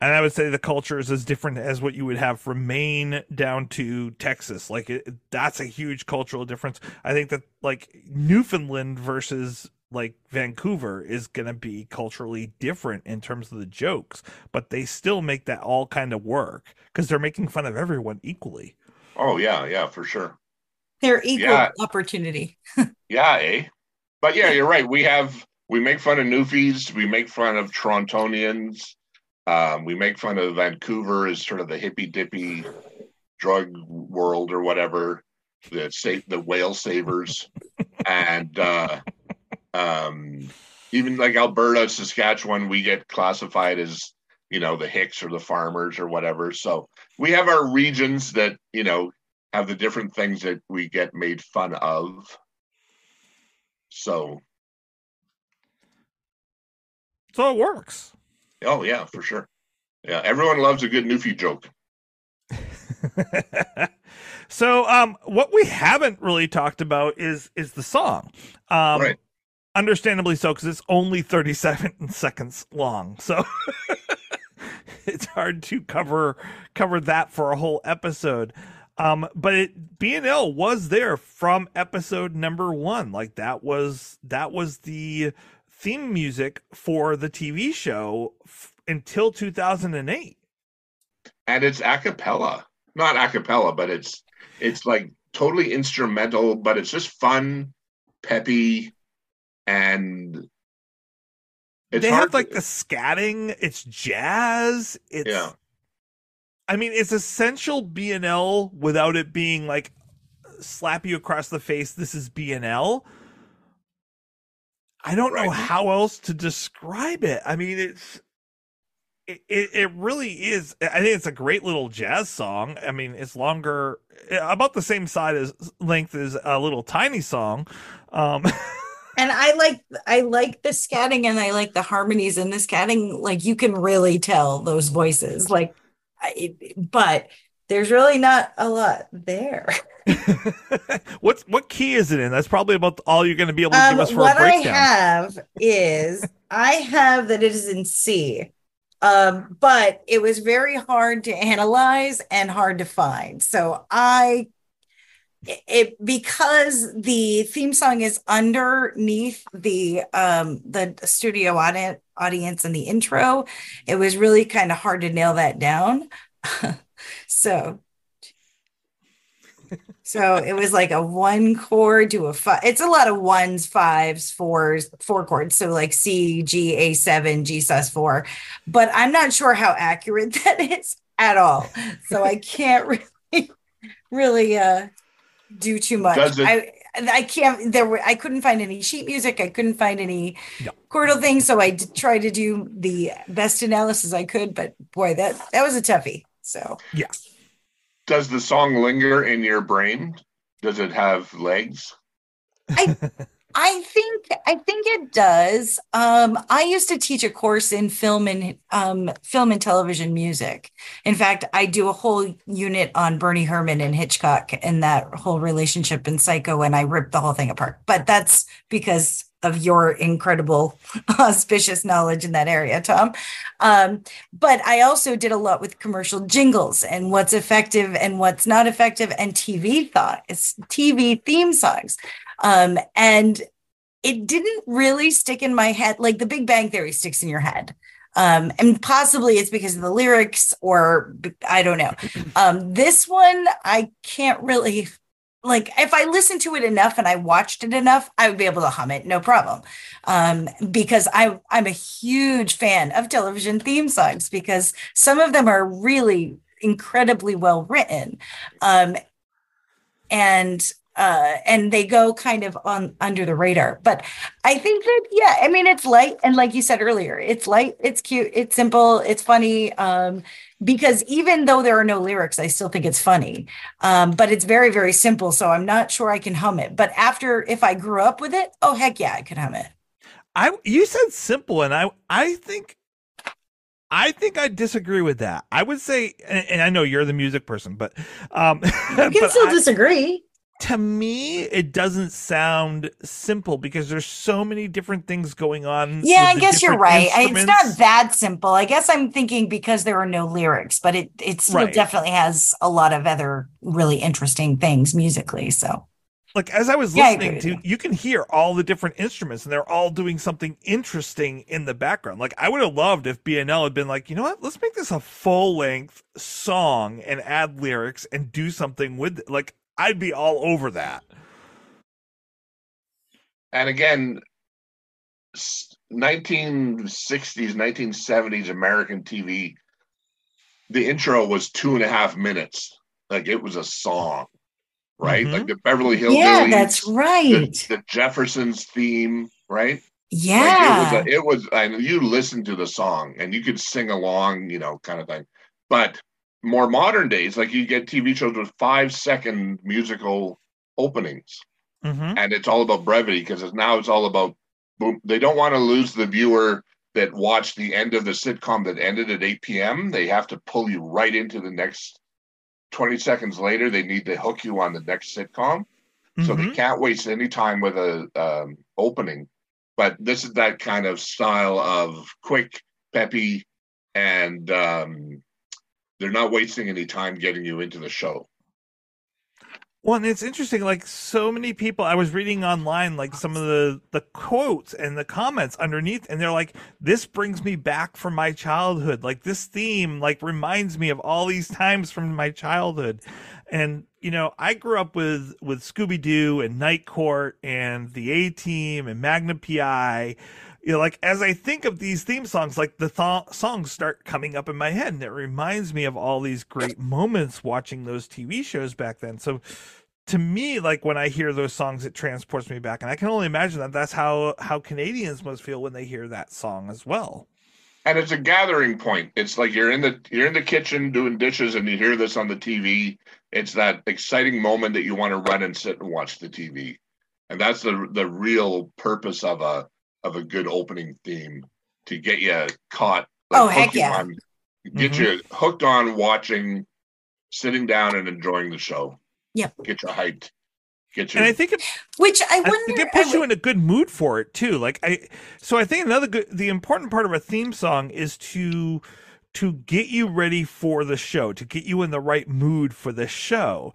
and I would say the culture is as different as what you would have from Maine down to Texas. Like it, that's a huge cultural difference. I think that like Newfoundland versus like Vancouver is going to be culturally different in terms of the jokes, but they still make that all kind of work because they're making fun of everyone equally. oh yeah yeah for sure They're equal Yeah. opportunity. Yeah, eh? But yeah, you're right. We have we make fun of Newfies, we make fun of Torontonians, um, we make fun of Vancouver as sort of the hippy dippy drug world or whatever, the sa- the whale savers, and uh, um, even like Alberta, Saskatchewan, we get classified as you know the Hicks or the farmers or whatever. So we have our regions that you know have the different things that we get made fun of. So, So it works. oh yeah, for sure. Yeah, everyone loves a good Newfie joke. so um what we haven't really talked about is is the song um Right. Understandably so because it's only 37 seconds long so it's hard to cover cover that for a whole episode. Um but it bnl was there from episode number one. Like that was that was the theme music for the tv show f- until 2008 And it's a cappella. Not a cappella, but it's it's like totally instrumental, but it's just fun, peppy, and it's they have like the scatting. It's jazz. It's Yeah. I mean, it's essential BNL without it being like slap you across the face. This is BNL. I don't know how else to describe it. I mean, it's it, it, it really is. I think it's a great little jazz song. I mean, it's longer, about the same side as length as a little tiny song. Um, And I like I like the scatting and I like the harmonies in the scatting. Like you can really tell those voices. Like, I, but there's really not a lot there. What's what key is it in? That's probably about all you're going to be able to give Um, us for what a breakdown. I have is I have that it is in C. Um, but it was very hard to analyze and hard to find. So I it because the theme song is underneath the um the studio audi- audience and the intro, it was really kind of hard to nail that down. so so it was like a one chord to a five. It's a lot of ones, fives, fours, four chords. So like C, G, A7, G sus four. But I'm not sure how accurate that is at all. So I can't really, really uh do too much. Does it- I I can't there were I couldn't find any sheet music. I couldn't find any chordal things. So I did try to do the best analysis I could, but boy, that that was a toughie. So yeah. Does the song linger in your brain? Does it have legs? I think I think it does. Um, I used to teach a course in film and um, film and television music. In fact, I do a whole unit on Bernie Herrmann and Hitchcock and that whole relationship in Psycho, and I ripped the whole thing apart. But that's because of your incredible auspicious knowledge in that area, Tom. Um, but I also did a lot with commercial jingles and what's effective and what's not effective, and TV thought TV theme songs. Um, and it didn't really stick in my head like the Big Bang Theory sticks in your head. Um, and possibly it's because of the lyrics, or I don't know. Um, this one, I can't really like if I listened to it enough and I watched it enough, I would be able to hum it, no problem. Um, because I I'm a huge fan of television theme songs because some of them are really incredibly well written. Um, and uh, and they go kind of on under the radar. But I think that yeah, I mean it's light and like you said earlier, it's light, it's cute, it's simple, it's funny. Um, because even though there are no lyrics, I still think it's funny. Um, but it's very very simple, so I'm not sure I can hum it. But after if I grew up with it, oh heck yeah, I could hum it. I you said simple, and I I think I think I disagree with that. I would say, and, and I know you're the music person, but um, you can still I, disagree to me it doesn't sound simple because there's so many different things going on yeah i guess you're right it's not that simple i guess i'm thinking because there are no lyrics but it it still right. definitely has a lot of other really interesting things musically so like as i was listening yeah, I to you. you can hear all the different instruments and they're all doing something interesting in the background like i would have loved if bnl had been like you know what let's make this a full length song and add lyrics and do something with it. like I'd be all over that. And again, 1960s, 1970s American TV, the intro was two and a half minutes. Like it was a song, right? Mm-hmm. Like the Beverly Hills. Yeah, that's right. The, the, Jeffersons theme, right? Yeah. Like it was, a, it was, and you listen to the song and you could sing along, you know, kind of thing. But more modern days, like you get TV shows with five second musical openings, mm-hmm. and it's all about brevity because now it's all about boom. They don't want to lose the viewer that watched the end of the sitcom that ended at 8 p.m. They have to pull you right into the next 20 seconds later. They need to hook you on the next sitcom, mm-hmm. so they mm-hmm. can't waste any time with a um, opening. But this is that kind of style of quick, peppy, and um, they're not wasting any time getting you into the show. Well, and it's interesting. Like so many people, I was reading online, like some of the the quotes and the comments underneath, and they're like, "This brings me back from my childhood. Like this theme, like reminds me of all these times from my childhood." And you know, I grew up with with Scooby Doo and Night Court and the A Team and Magnum PI you know, like as I think of these theme songs, like the th- songs start coming up in my head, and it reminds me of all these great moments watching those TV shows back then. So, to me, like when I hear those songs, it transports me back, and I can only imagine that that's how how Canadians must feel when they hear that song as well. And it's a gathering point. It's like you're in the you're in the kitchen doing dishes, and you hear this on the TV. It's that exciting moment that you want to run and sit and watch the TV, and that's the the real purpose of a of a good opening theme to get you caught. Like oh heck yeah! On, get mm-hmm. you hooked on watching, sitting down and enjoying the show. Yep. Get you hyped. Get you. And I think it, which I wonder, I think it puts you in a good mood for it too. Like I, so I think another good, the important part of a theme song is to to get you ready for the show, to get you in the right mood for the show.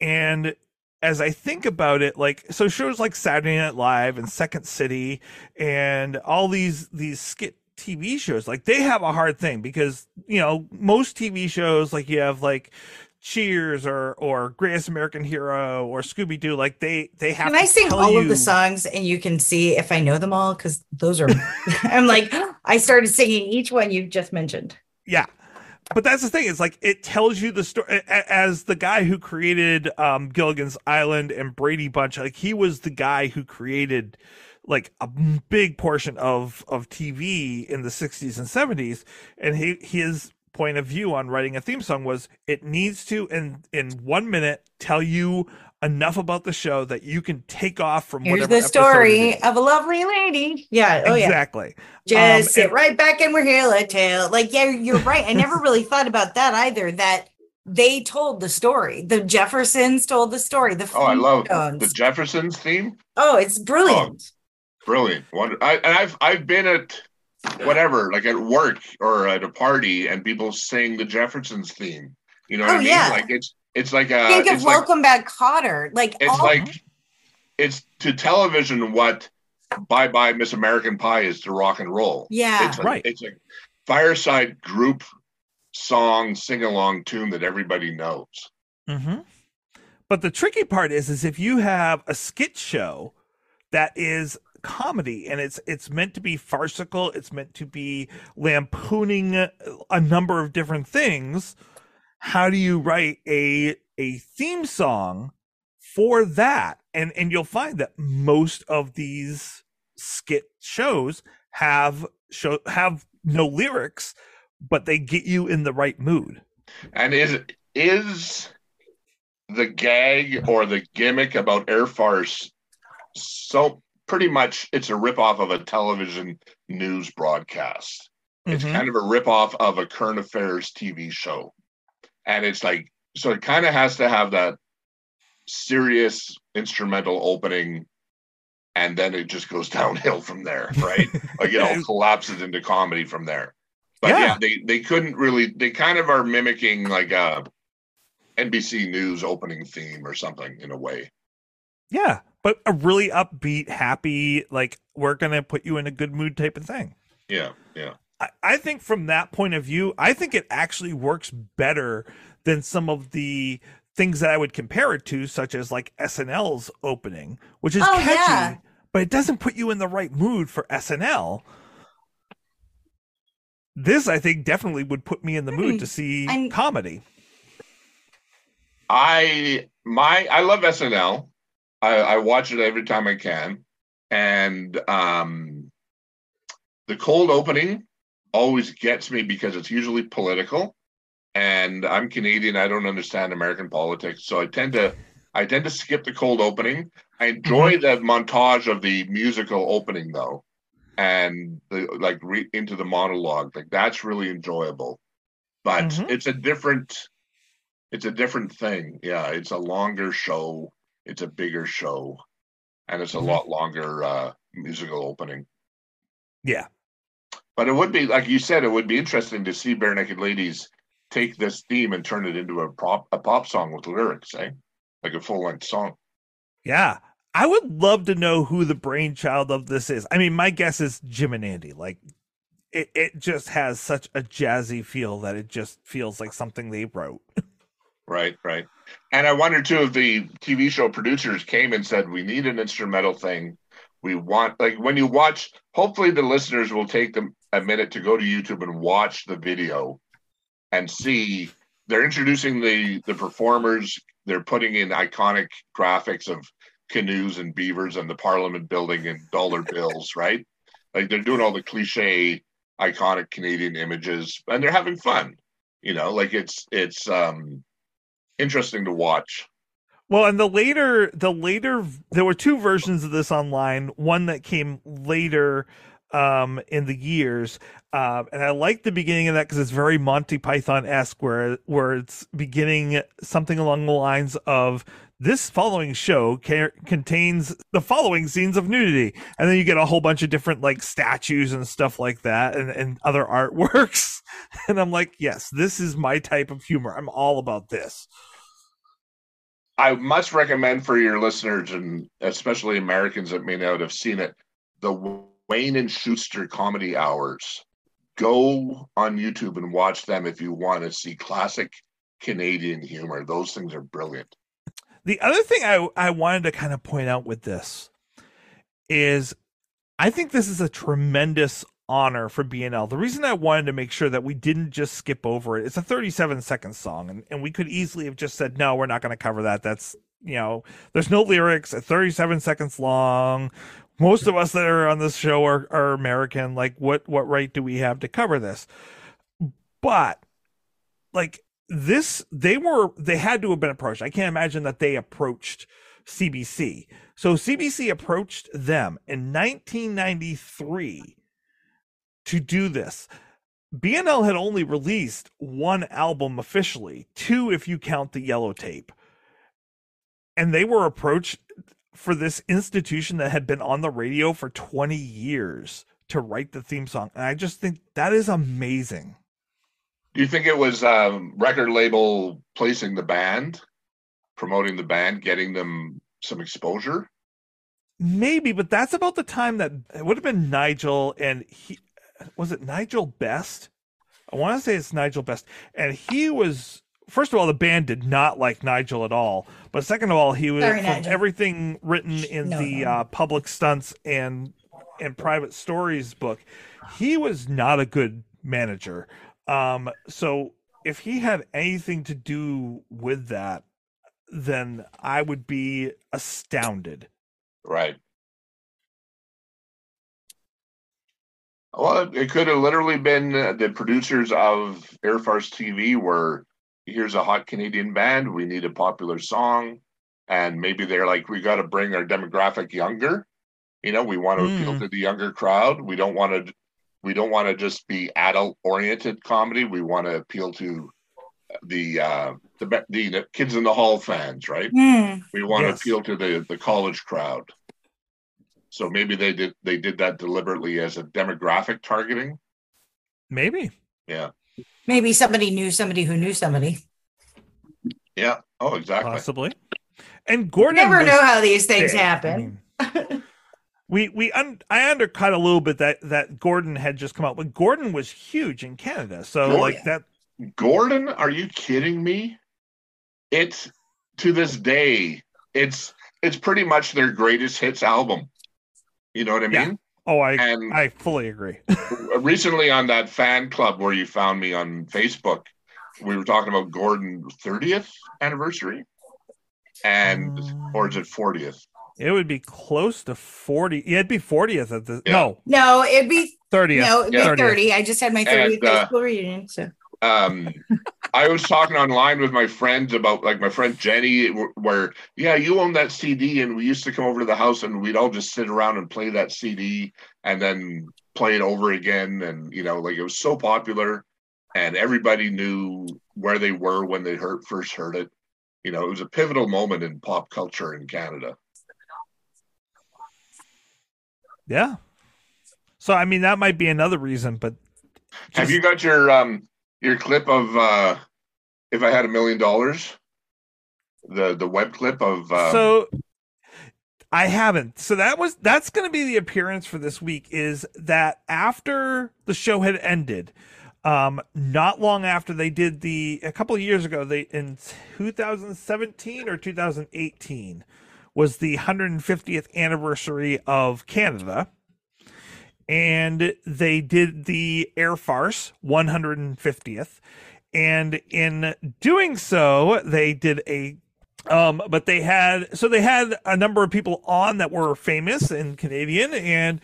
And as I think about it, like so shows like Saturday Night Live and Second City and all these these skit TV shows, like they have a hard thing because you know most TV shows like you have like Cheers or or Greatest American Hero or Scooby Doo, like they they have. Can I sing all you... of the songs and you can see if I know them all? Because those are, I'm like I started singing each one you just mentioned. Yeah, but that's the thing. It's like it tells you the story as the guy who created um, Gilligan's Island and Brady Bunch. Like he was the guy who created like a big portion of of TV in the 60s and 70s, and he his point of view on writing a theme song was it needs to in in one minute tell you enough about the show that you can take off from Here's whatever the story is. of a lovely lady. Yeah. Oh, yeah. exactly. Just Um, sit and- right back and we're here tale. Like, yeah, you're right. I never really thought about that either. That they told the story. The Jeffersons told the story. The Oh, I love Flintstones. the Jeffersons theme. Oh, it's brilliant. Brilliant. Wonder. I, and I've I've been at whatever, like at work or at a party, and people sing the Jeffersons theme. You know what Oh, I mean? yeah. Like it's it's like a Think of it's like Welcome Back, Kotter. Like, it's all- like it's to television what Bye Bye Miss American Pie is to rock and roll. Yeah. it's like, Right. It's a fireside group song sing along tune that everybody knows. Mm-hmm. But the tricky part is, is if you have a skit show that is comedy and it's it's meant to be farcical, it's meant to be lampooning a number of different things. How do you write a a theme song for that? And and you'll find that most of these skit shows have show have no lyrics, but they get you in the right mood. And is is the gag or the gimmick about air farce so pretty much it's a ripoff of a television news broadcast. It's Mhm. kind of a ripoff of a current affairs TV show. And it's like so it kind of has to have that serious instrumental opening and then it just goes downhill from there, right? like it all collapses into comedy from there. But yeah. Yeah. they they couldn't really they kind of are mimicking like uh, a NBC News opening theme or something in a way. Yeah, but a really upbeat, happy, like we're gonna put you in a good mood type of thing. Yeah, yeah. I, I think from that point of view, I think it actually works better than some of the things that I would compare it to, such as like SNL's opening, which is Oh, catchy, yeah. but it doesn't put you in the right mood for SNL. This, I think, definitely would put me in the mood to see I'm- comedy. I my I love SNL. I, I watch it every time I can, and um, the cold opening always gets me because it's usually political, and I'm Canadian. I don't understand American politics, so I tend to I tend to skip the cold opening. I enjoy the montage of the musical opening though, and the like re, into the monologue. Like that's really enjoyable, but Mhm. it's a different it's a different thing. Yeah, it's a longer show. It's a bigger show, and it's a Mhm. lot longer uh, musical opening. Yeah. But it would be like you said, it would be interesting to see Barenaked Ladies take this theme and turn it into a pop a pop song with lyrics, eh? Like a full length song. Yeah. I would love to know who the brainchild of this is. I mean, my guess is Jim and Andy. Like it, it just has such a jazzy feel that it just feels like something they wrote. Right, right. And I wonder too if the TV show producers came and said, "We need an instrumental thing. We want like when you watch. Hopefully, the listeners will take them a minute to go to YouTube and watch the video and see. They're introducing the the performers. They're putting in iconic graphics of canoes and beavers and the Parliament building and dollar bills, right? Like they're doing all the cliche, iconic Canadian images, and they're having fun. You know, like it's it's um interesting to watch. Well, and the later, the later, there were two versions of this online. One that came later um, in the years, uh, and I like the beginning of that because it's very Monty Python esque, where where it's beginning something along the lines of this following show ca- contains the following scenes of nudity, and then you get a whole bunch of different like statues and stuff like that, and, and other artworks. And I'm like, yes, this is my type of humor. I'm all about this. I must recommend for your listeners and especially Americans that may not have seen it, the Wayne and Schuster comedy hours. Go on YouTube and watch them if you want to see classic Canadian humor. Those things are brilliant. The other thing I, I wanted to kind of point out with this is I think this is a tremendous honor for BNL. The reason I wanted to make sure that we didn't just skip over it, it's a 37 second song, and, and we could easily have just said, no, we're not going to cover that. That's, you know, there's no lyrics 37 seconds long. Most of us that are on this show are, are American. Like, what, what right do we have to cover this? But, like, this they were they had to have been approached. I can't imagine that they approached CBC. So CBC approached them in 1993 to do this. BNL had only released one album officially, two if you count the yellow tape. And they were approached for this institution that had been on the radio for 20 years to write the theme song. And I just think that is amazing. Do you think it was um, record label placing the band, promoting the band, getting them some exposure? Maybe, but that's about the time that it would have been Nigel and he was it Nigel Best? I want to say it's Nigel Best. And he was first of all, the band did not like Nigel at all. But second of all, he was Sorry, from Nigel. everything written in No, the no. Uh, public stunts and and private stories book. He was not a good manager. Um, so if he had anything to do with that, then I would be astounded. Right. Well, it could have literally been uh, the producers of Air Farce TV were here's a hot Canadian band, we need a popular song, and maybe they're like, we got to bring our demographic younger. You know, we want to appeal Mm. to the younger crowd. We don't want to, we don't want to just be adult oriented comedy. We want to appeal to the uh, the the, the kids in the hall fans, right? Hmm. We want Yes. to appeal to the the college crowd. So maybe they did they did that deliberately as a demographic targeting. Maybe. Yeah. Maybe somebody knew somebody who knew somebody. Yeah. Oh, exactly. Possibly. And Gordon you Never was know how these things big. I happen. mean, we we un, I undercut a little bit that that Gordon had just come out, but Gordon was huge in Canada. So Gordon. like that Gordon, are you kidding me? It's to this day, it's it's pretty much their greatest hits album. You know what I Yeah. mean? Oh I And- I fully agree. Recently on that fan club where you found me on Facebook, we were talking about Gordon 30th anniversary. And or is it 40th? It would be close to 40. Yeah, it'd be 40th at the Yeah. no, No, it'd be 30th. no, it'd be 30. I just had my 30th And, uh, high school reunion. So um i was talking online with my friends about like my friend jenny where yeah you own that cd and we used to come over to the house and we'd all just sit around and play that cd and then play it over again and you know like it was so popular and everybody knew where they were when they heard first heard it you know it was a pivotal moment in pop culture in canada Yeah. So I mean that might be another reason, but have you got your um your clip of uh if i had a million dollars the the web clip of um, so I haven't. So that was that's going to be the appearance for this week. Is that after the show had ended, um, not long after they did the a couple of years ago, they in 2017 or 2018 was the 150th anniversary of Canada, and they did the Air Farce 150th, and in doing so, they did a um, but they had so they had a number of people on that were famous and Canadian, and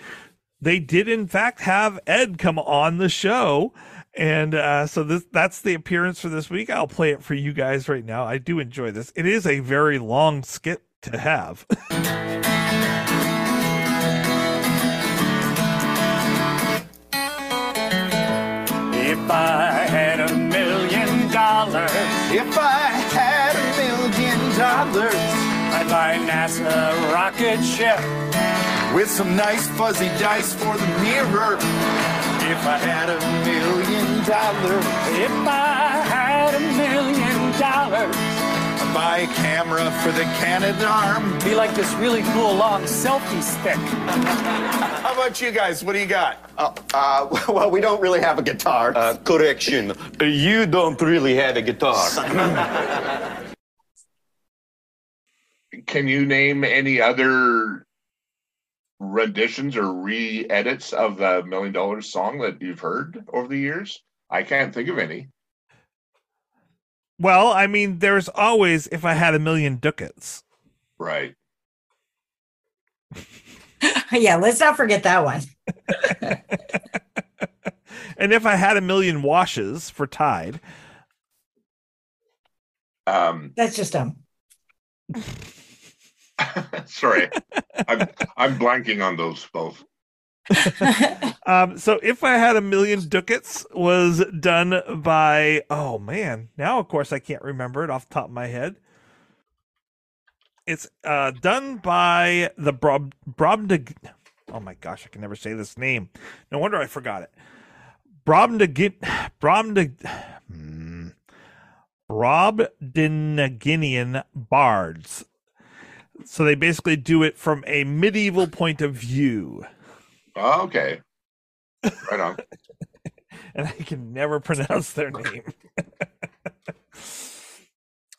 they did in fact have Ed come on the show. And uh, so this that's the appearance for this week. I'll play it for you guys right now. I do enjoy this. It is a very long skit to have. If I had a million dollars, If I had a million dollars I'd buy NASA rocket ship. with some nice fuzzy dice for the mirror. If I had a million dollars, If I had a million dollars, I'd buy camera for the Canadarm. be like this really cool long selfie stick. How about you guys? What do you got? Uh, uh, well, we don't really have a guitar. Uh, correction. You don't really have a guitar. can you name any other renditions or re-edits of the million dollars song that you've heard over the years i can't think of any well, I mean, there's always if I had a million ducats. right yeah, let's not forget that one. And if I had a million washes for Tide. Um, That's just dumb. sorry, I'm I'm blanking on those both. um, so if I had a million ducats was done by oh man, now of course I can't remember it off the top of my head. It's uh done by the Brob Brobdig Oh my gosh, I can never say this name. No wonder I forgot it. Brobdig Brobdig hmm. Bards. So they basically do it from a medieval point of view. Oh, okay. Right on. and I can never pronounce their name.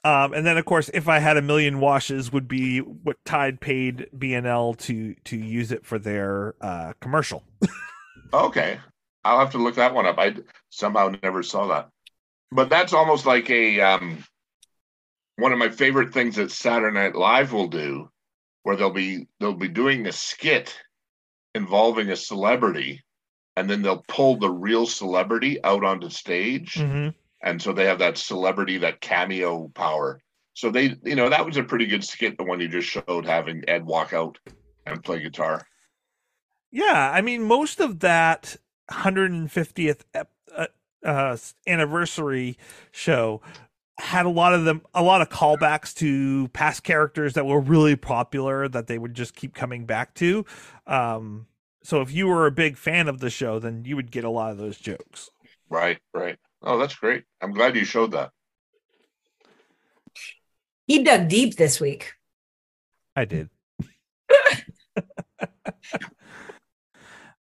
um, and then of course, if I had a million washes, would be what Tide paid BNL to to use it for their uh, commercial. okay, I'll have to look that one up. I somehow never saw that, but that's almost like a um, one of my favorite things that Saturday Night Live will do, where they'll be they'll be doing a skit involving a celebrity and then they'll pull the real celebrity out onto stage. Mhm. and so they have that celebrity that cameo power. So they you know that was a pretty good skit the one you just showed having ed walk out and play guitar. Yeah, I mean, most of that 150th ep- uh, uh, anniversary show had a lot of them, a lot of callbacks to past characters that were really popular that they would just keep coming back to. Um, so if you were a big fan of the show, then you would get a lot of those jokes. right right oh that's great i'm glad you showed that He dug deep this week. I did.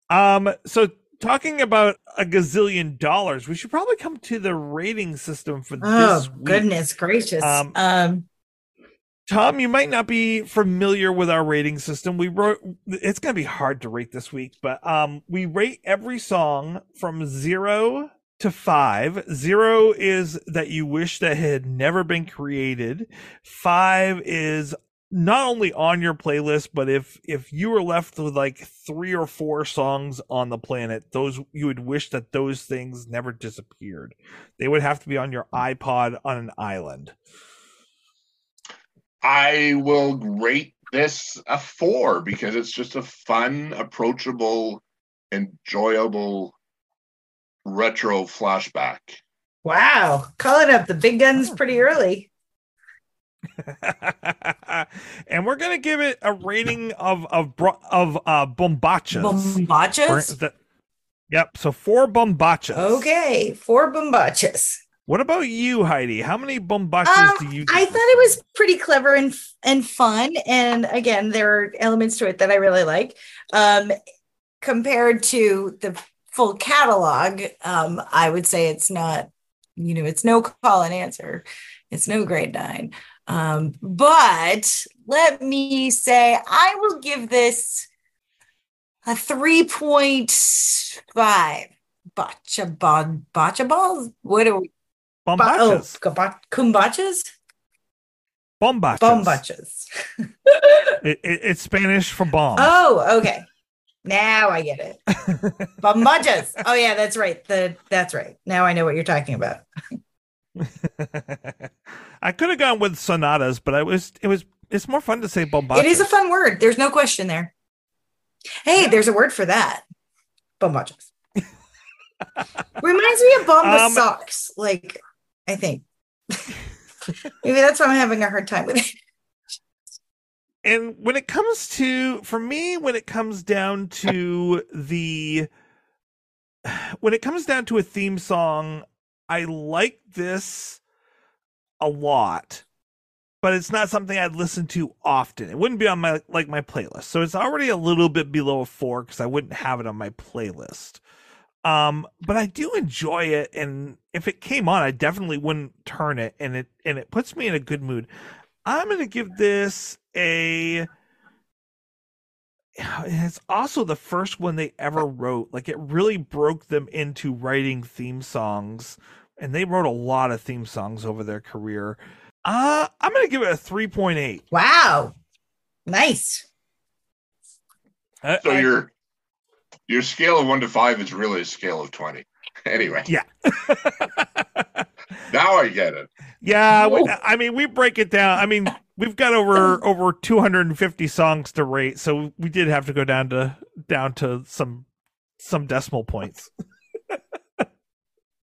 um, so talking about a gazillion dollars, we should probably come to the rating system for Oh this week. goodness gracious. Um, Um, Tom, you might not be familiar with our rating system. We wrote it's going to be hard to rate this week, but um we rate every song from 0 to 5. 0 is that you wish that had never been created. 5 is not only on your playlist, but if if you were left with like 3 or 4 songs on the planet, those you would wish that those things never disappeared. They would have to be on your iPod on an island. i will rate this a four because it's just a fun approachable enjoyable retro flashback wow, calling up the big guns pretty early. and we're gonna give it a rating of of of uh bombachas. Bombachas? The- yep. So four bombachas. Okay, four bombachas. What about you, Heidi? How many bombachas Um, do you? I thought it was pretty clever and and fun. And again, there are elements to it that I really like. Um, compared to the full catalog, um, I would say it's not, you know, it's no call and answer. It's no grade nine. Um, but let me say I will give this a 3.5. Bocce ball, bocce balls? What are we? Bo- oh, Bombachas. gaba- kumbachas? Bombachas. Bombachas. It, it- it's Spanish for bomb. Oh, okay. Now I get it. Bombachas. Oh yeah, that's right. The that's right. Now I know what you're talking about. I could have gone with sonatas, but I was it was it's more fun to say bombachas. It is a fun word. There's no question there. Hey, there's a word for that. Bombachas. Reminds me of bomba Um, socks. Like, I think. Maybe that's why I'm having a hard time with it. and when it comes to for me when it comes down to the when it comes down to a theme song i like this a lot but it's not something i'd listen to often. It wouldn't be on my like my playlist. So it's already a little bit below a four because i wouldn't have it on my playlist. Um but i do enjoy it and if it came on i definitely wouldn't turn it and it and it puts me in a good mood. I'm gonna give this a it's also the first one they ever wrote. Like it really broke them into writing theme songs and they wrote a lot of theme songs over their career uh i'm gonna give it a 3.8 Wow. Nice. I- so I- your your scale of one to five is really a scale of 20 anyway yeah now I get it. Yeah, we, I mean, we break it down. I mean, we've got over over 250 songs to rate, so we did have to go down to down to some some decimal points.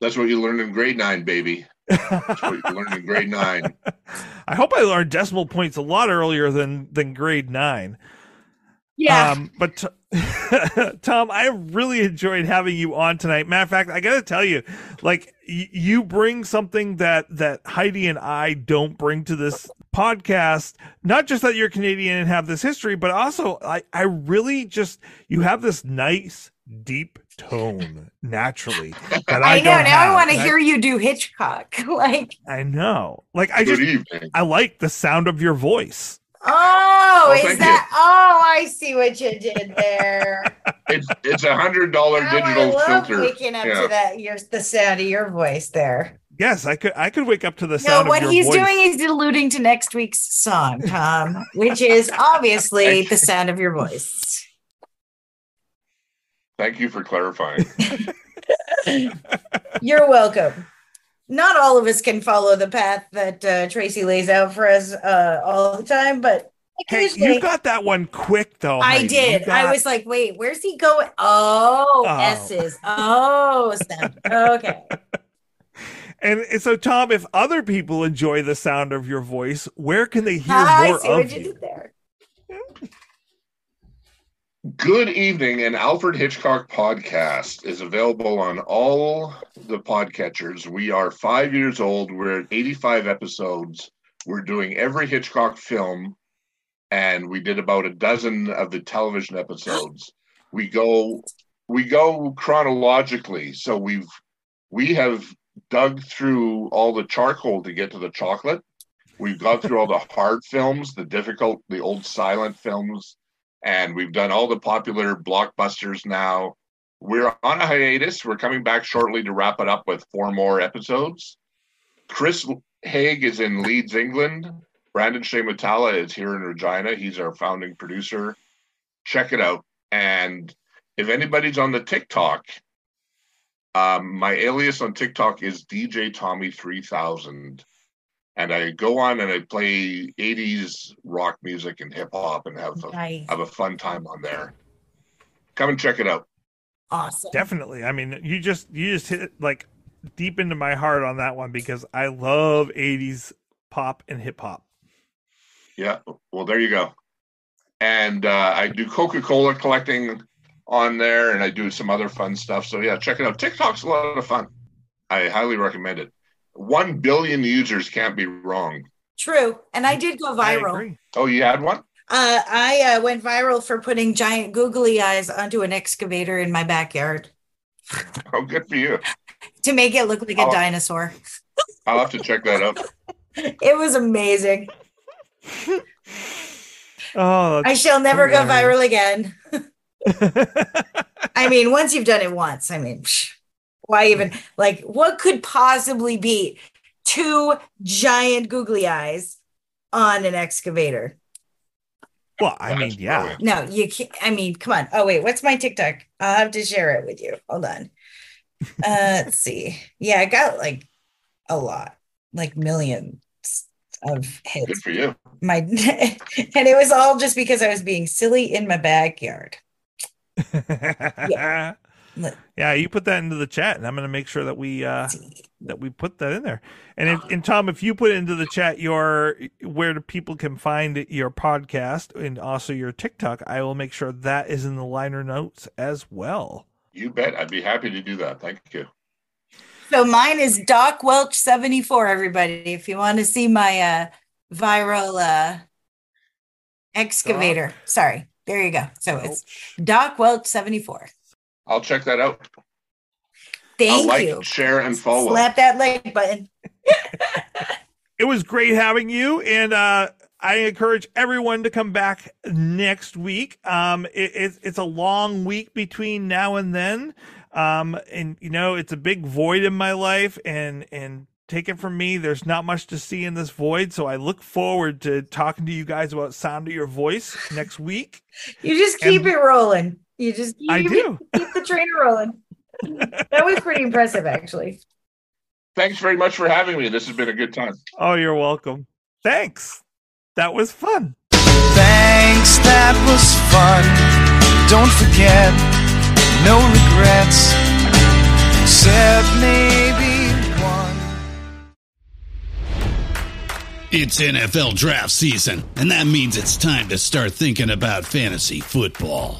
That's what you learned in grade nine, baby. That's what you learned in grade nine. I hope I learned decimal points a lot earlier than than grade nine. Yeah. Um, but t- Tom, I really enjoyed having you on tonight. Matter of fact, I got to tell you, like y- you bring something that that Heidi and I don't bring to this podcast. Not just that you're Canadian and have this history, but also I I really just you have this nice deep tone naturally that I, I know. don't Now I want to hear you do Hitchcock. like, I know. Like I just evening. I like the sound of your voice. oh, Well, is thank that? Oh, I see what you did there. It's it's a hundred dollar Now I digital love filter. waking up Yeah. to that. Your the sound of your voice there. Yes, I could I could wake up to the No, sound what of your he's voice. doing is alluding to next week's song, Tom, which is obviously the sound of your voice. Thank you for clarifying. You're welcome. Not all of us can follow the path that uh, Tracy lays out for us uh, all the time, but Hey, you got that one quick though. I did. Got- I was like, wait, where's he going? Oh, Oh. S's. Oh, sound. Okay. And, and so, Tom, if other people enjoy the sound of your voice, where can they hear I more see of you you? did there. Good evening, an Alfred Hitchcock podcast is available on all the podcatchers. We are five years old. We're at 85 episodes. We're doing every Hitchcock film, and we did about a dozen of the television episodes. We go we go chronologically. So we've we have dug through all the charcoal to get to the chocolate. We've got through all the hard films, the difficult, the old silent films, and we've done all the popular blockbusters now. We're on a hiatus. We're coming back shortly to wrap it up with four more episodes. Chris Haig is in Leeds, England. Brandon Shea Matala is here in Regina. He's our founding producer. Check it out. And if anybody's on the TikTok, um, my alias on TikTok is DJ Tommy 3000 and I go on and I play 80s rock music and hip hop and have a, Nice. have a fun time on there. Come and check it out. Awesome. Definitely. I mean, you just you just hit like deep into my heart on that one because I love '80s pop and hip hop. Yeah. Well, there you go. And uh, I do Coca Cola collecting on there and I do some other fun stuff. So, yeah, check it out. TikTok's a lot of fun. I highly recommend it. One billion users can't be wrong. True. And I did go viral. Oh, you had one? Uh, I uh, went viral for putting giant googly eyes onto an excavator in my backyard Oh, good for you. to make it look like a Oh. dinosaur. I'll have to check that out. It was amazing. Oh, I shall never go viral again. I mean, once you've done it once, I mean, psh, why even like what could possibly be two giant googly eyes on an excavator? well, I mean, yeah. No, you can't. I mean, come on. Oh, wait, what's my TikTok? I'll have to share it with you. Hold on. Uh, let's see. Yeah, I got like a lot, like millions of Good hits. for you. My and it was all just because I was being silly in my backyard. yeah. Look. you put that into the chat, and I'm going to make sure that we uh, that we put that in there. And if, and Tom, if you put into the chat your where the people can find your podcast and also your TikTok, I will make sure that is in the liner notes as well. You bet. I'd be happy to do that. Thank you. So mine is Doc Welch 74, everybody. If you want to see my uh viral uh excavator. Sorry. There you go. So it's Doc Welch 74. I'll check that out. Thank I'll like, you. share, and follow. Slap that like button. it was great having you and uh i encourage everyone to come back next week um it, it's it's a long week between now and then um and you know it's a big void in my life and and take it from me there's not much to see in this void so i look forward to talking to you guys about sound of your voice next week You just keep And- it rolling. You just keep, I do. keep the train rolling. that was pretty impressive, actually. Thanks very much for having me. This has been a good time. Oh, you're welcome. Thanks. That was fun. Thanks, that was fun. Don't forget, no regrets, except maybe one. It's NFL draft season, and that means it's time to start thinking about fantasy football.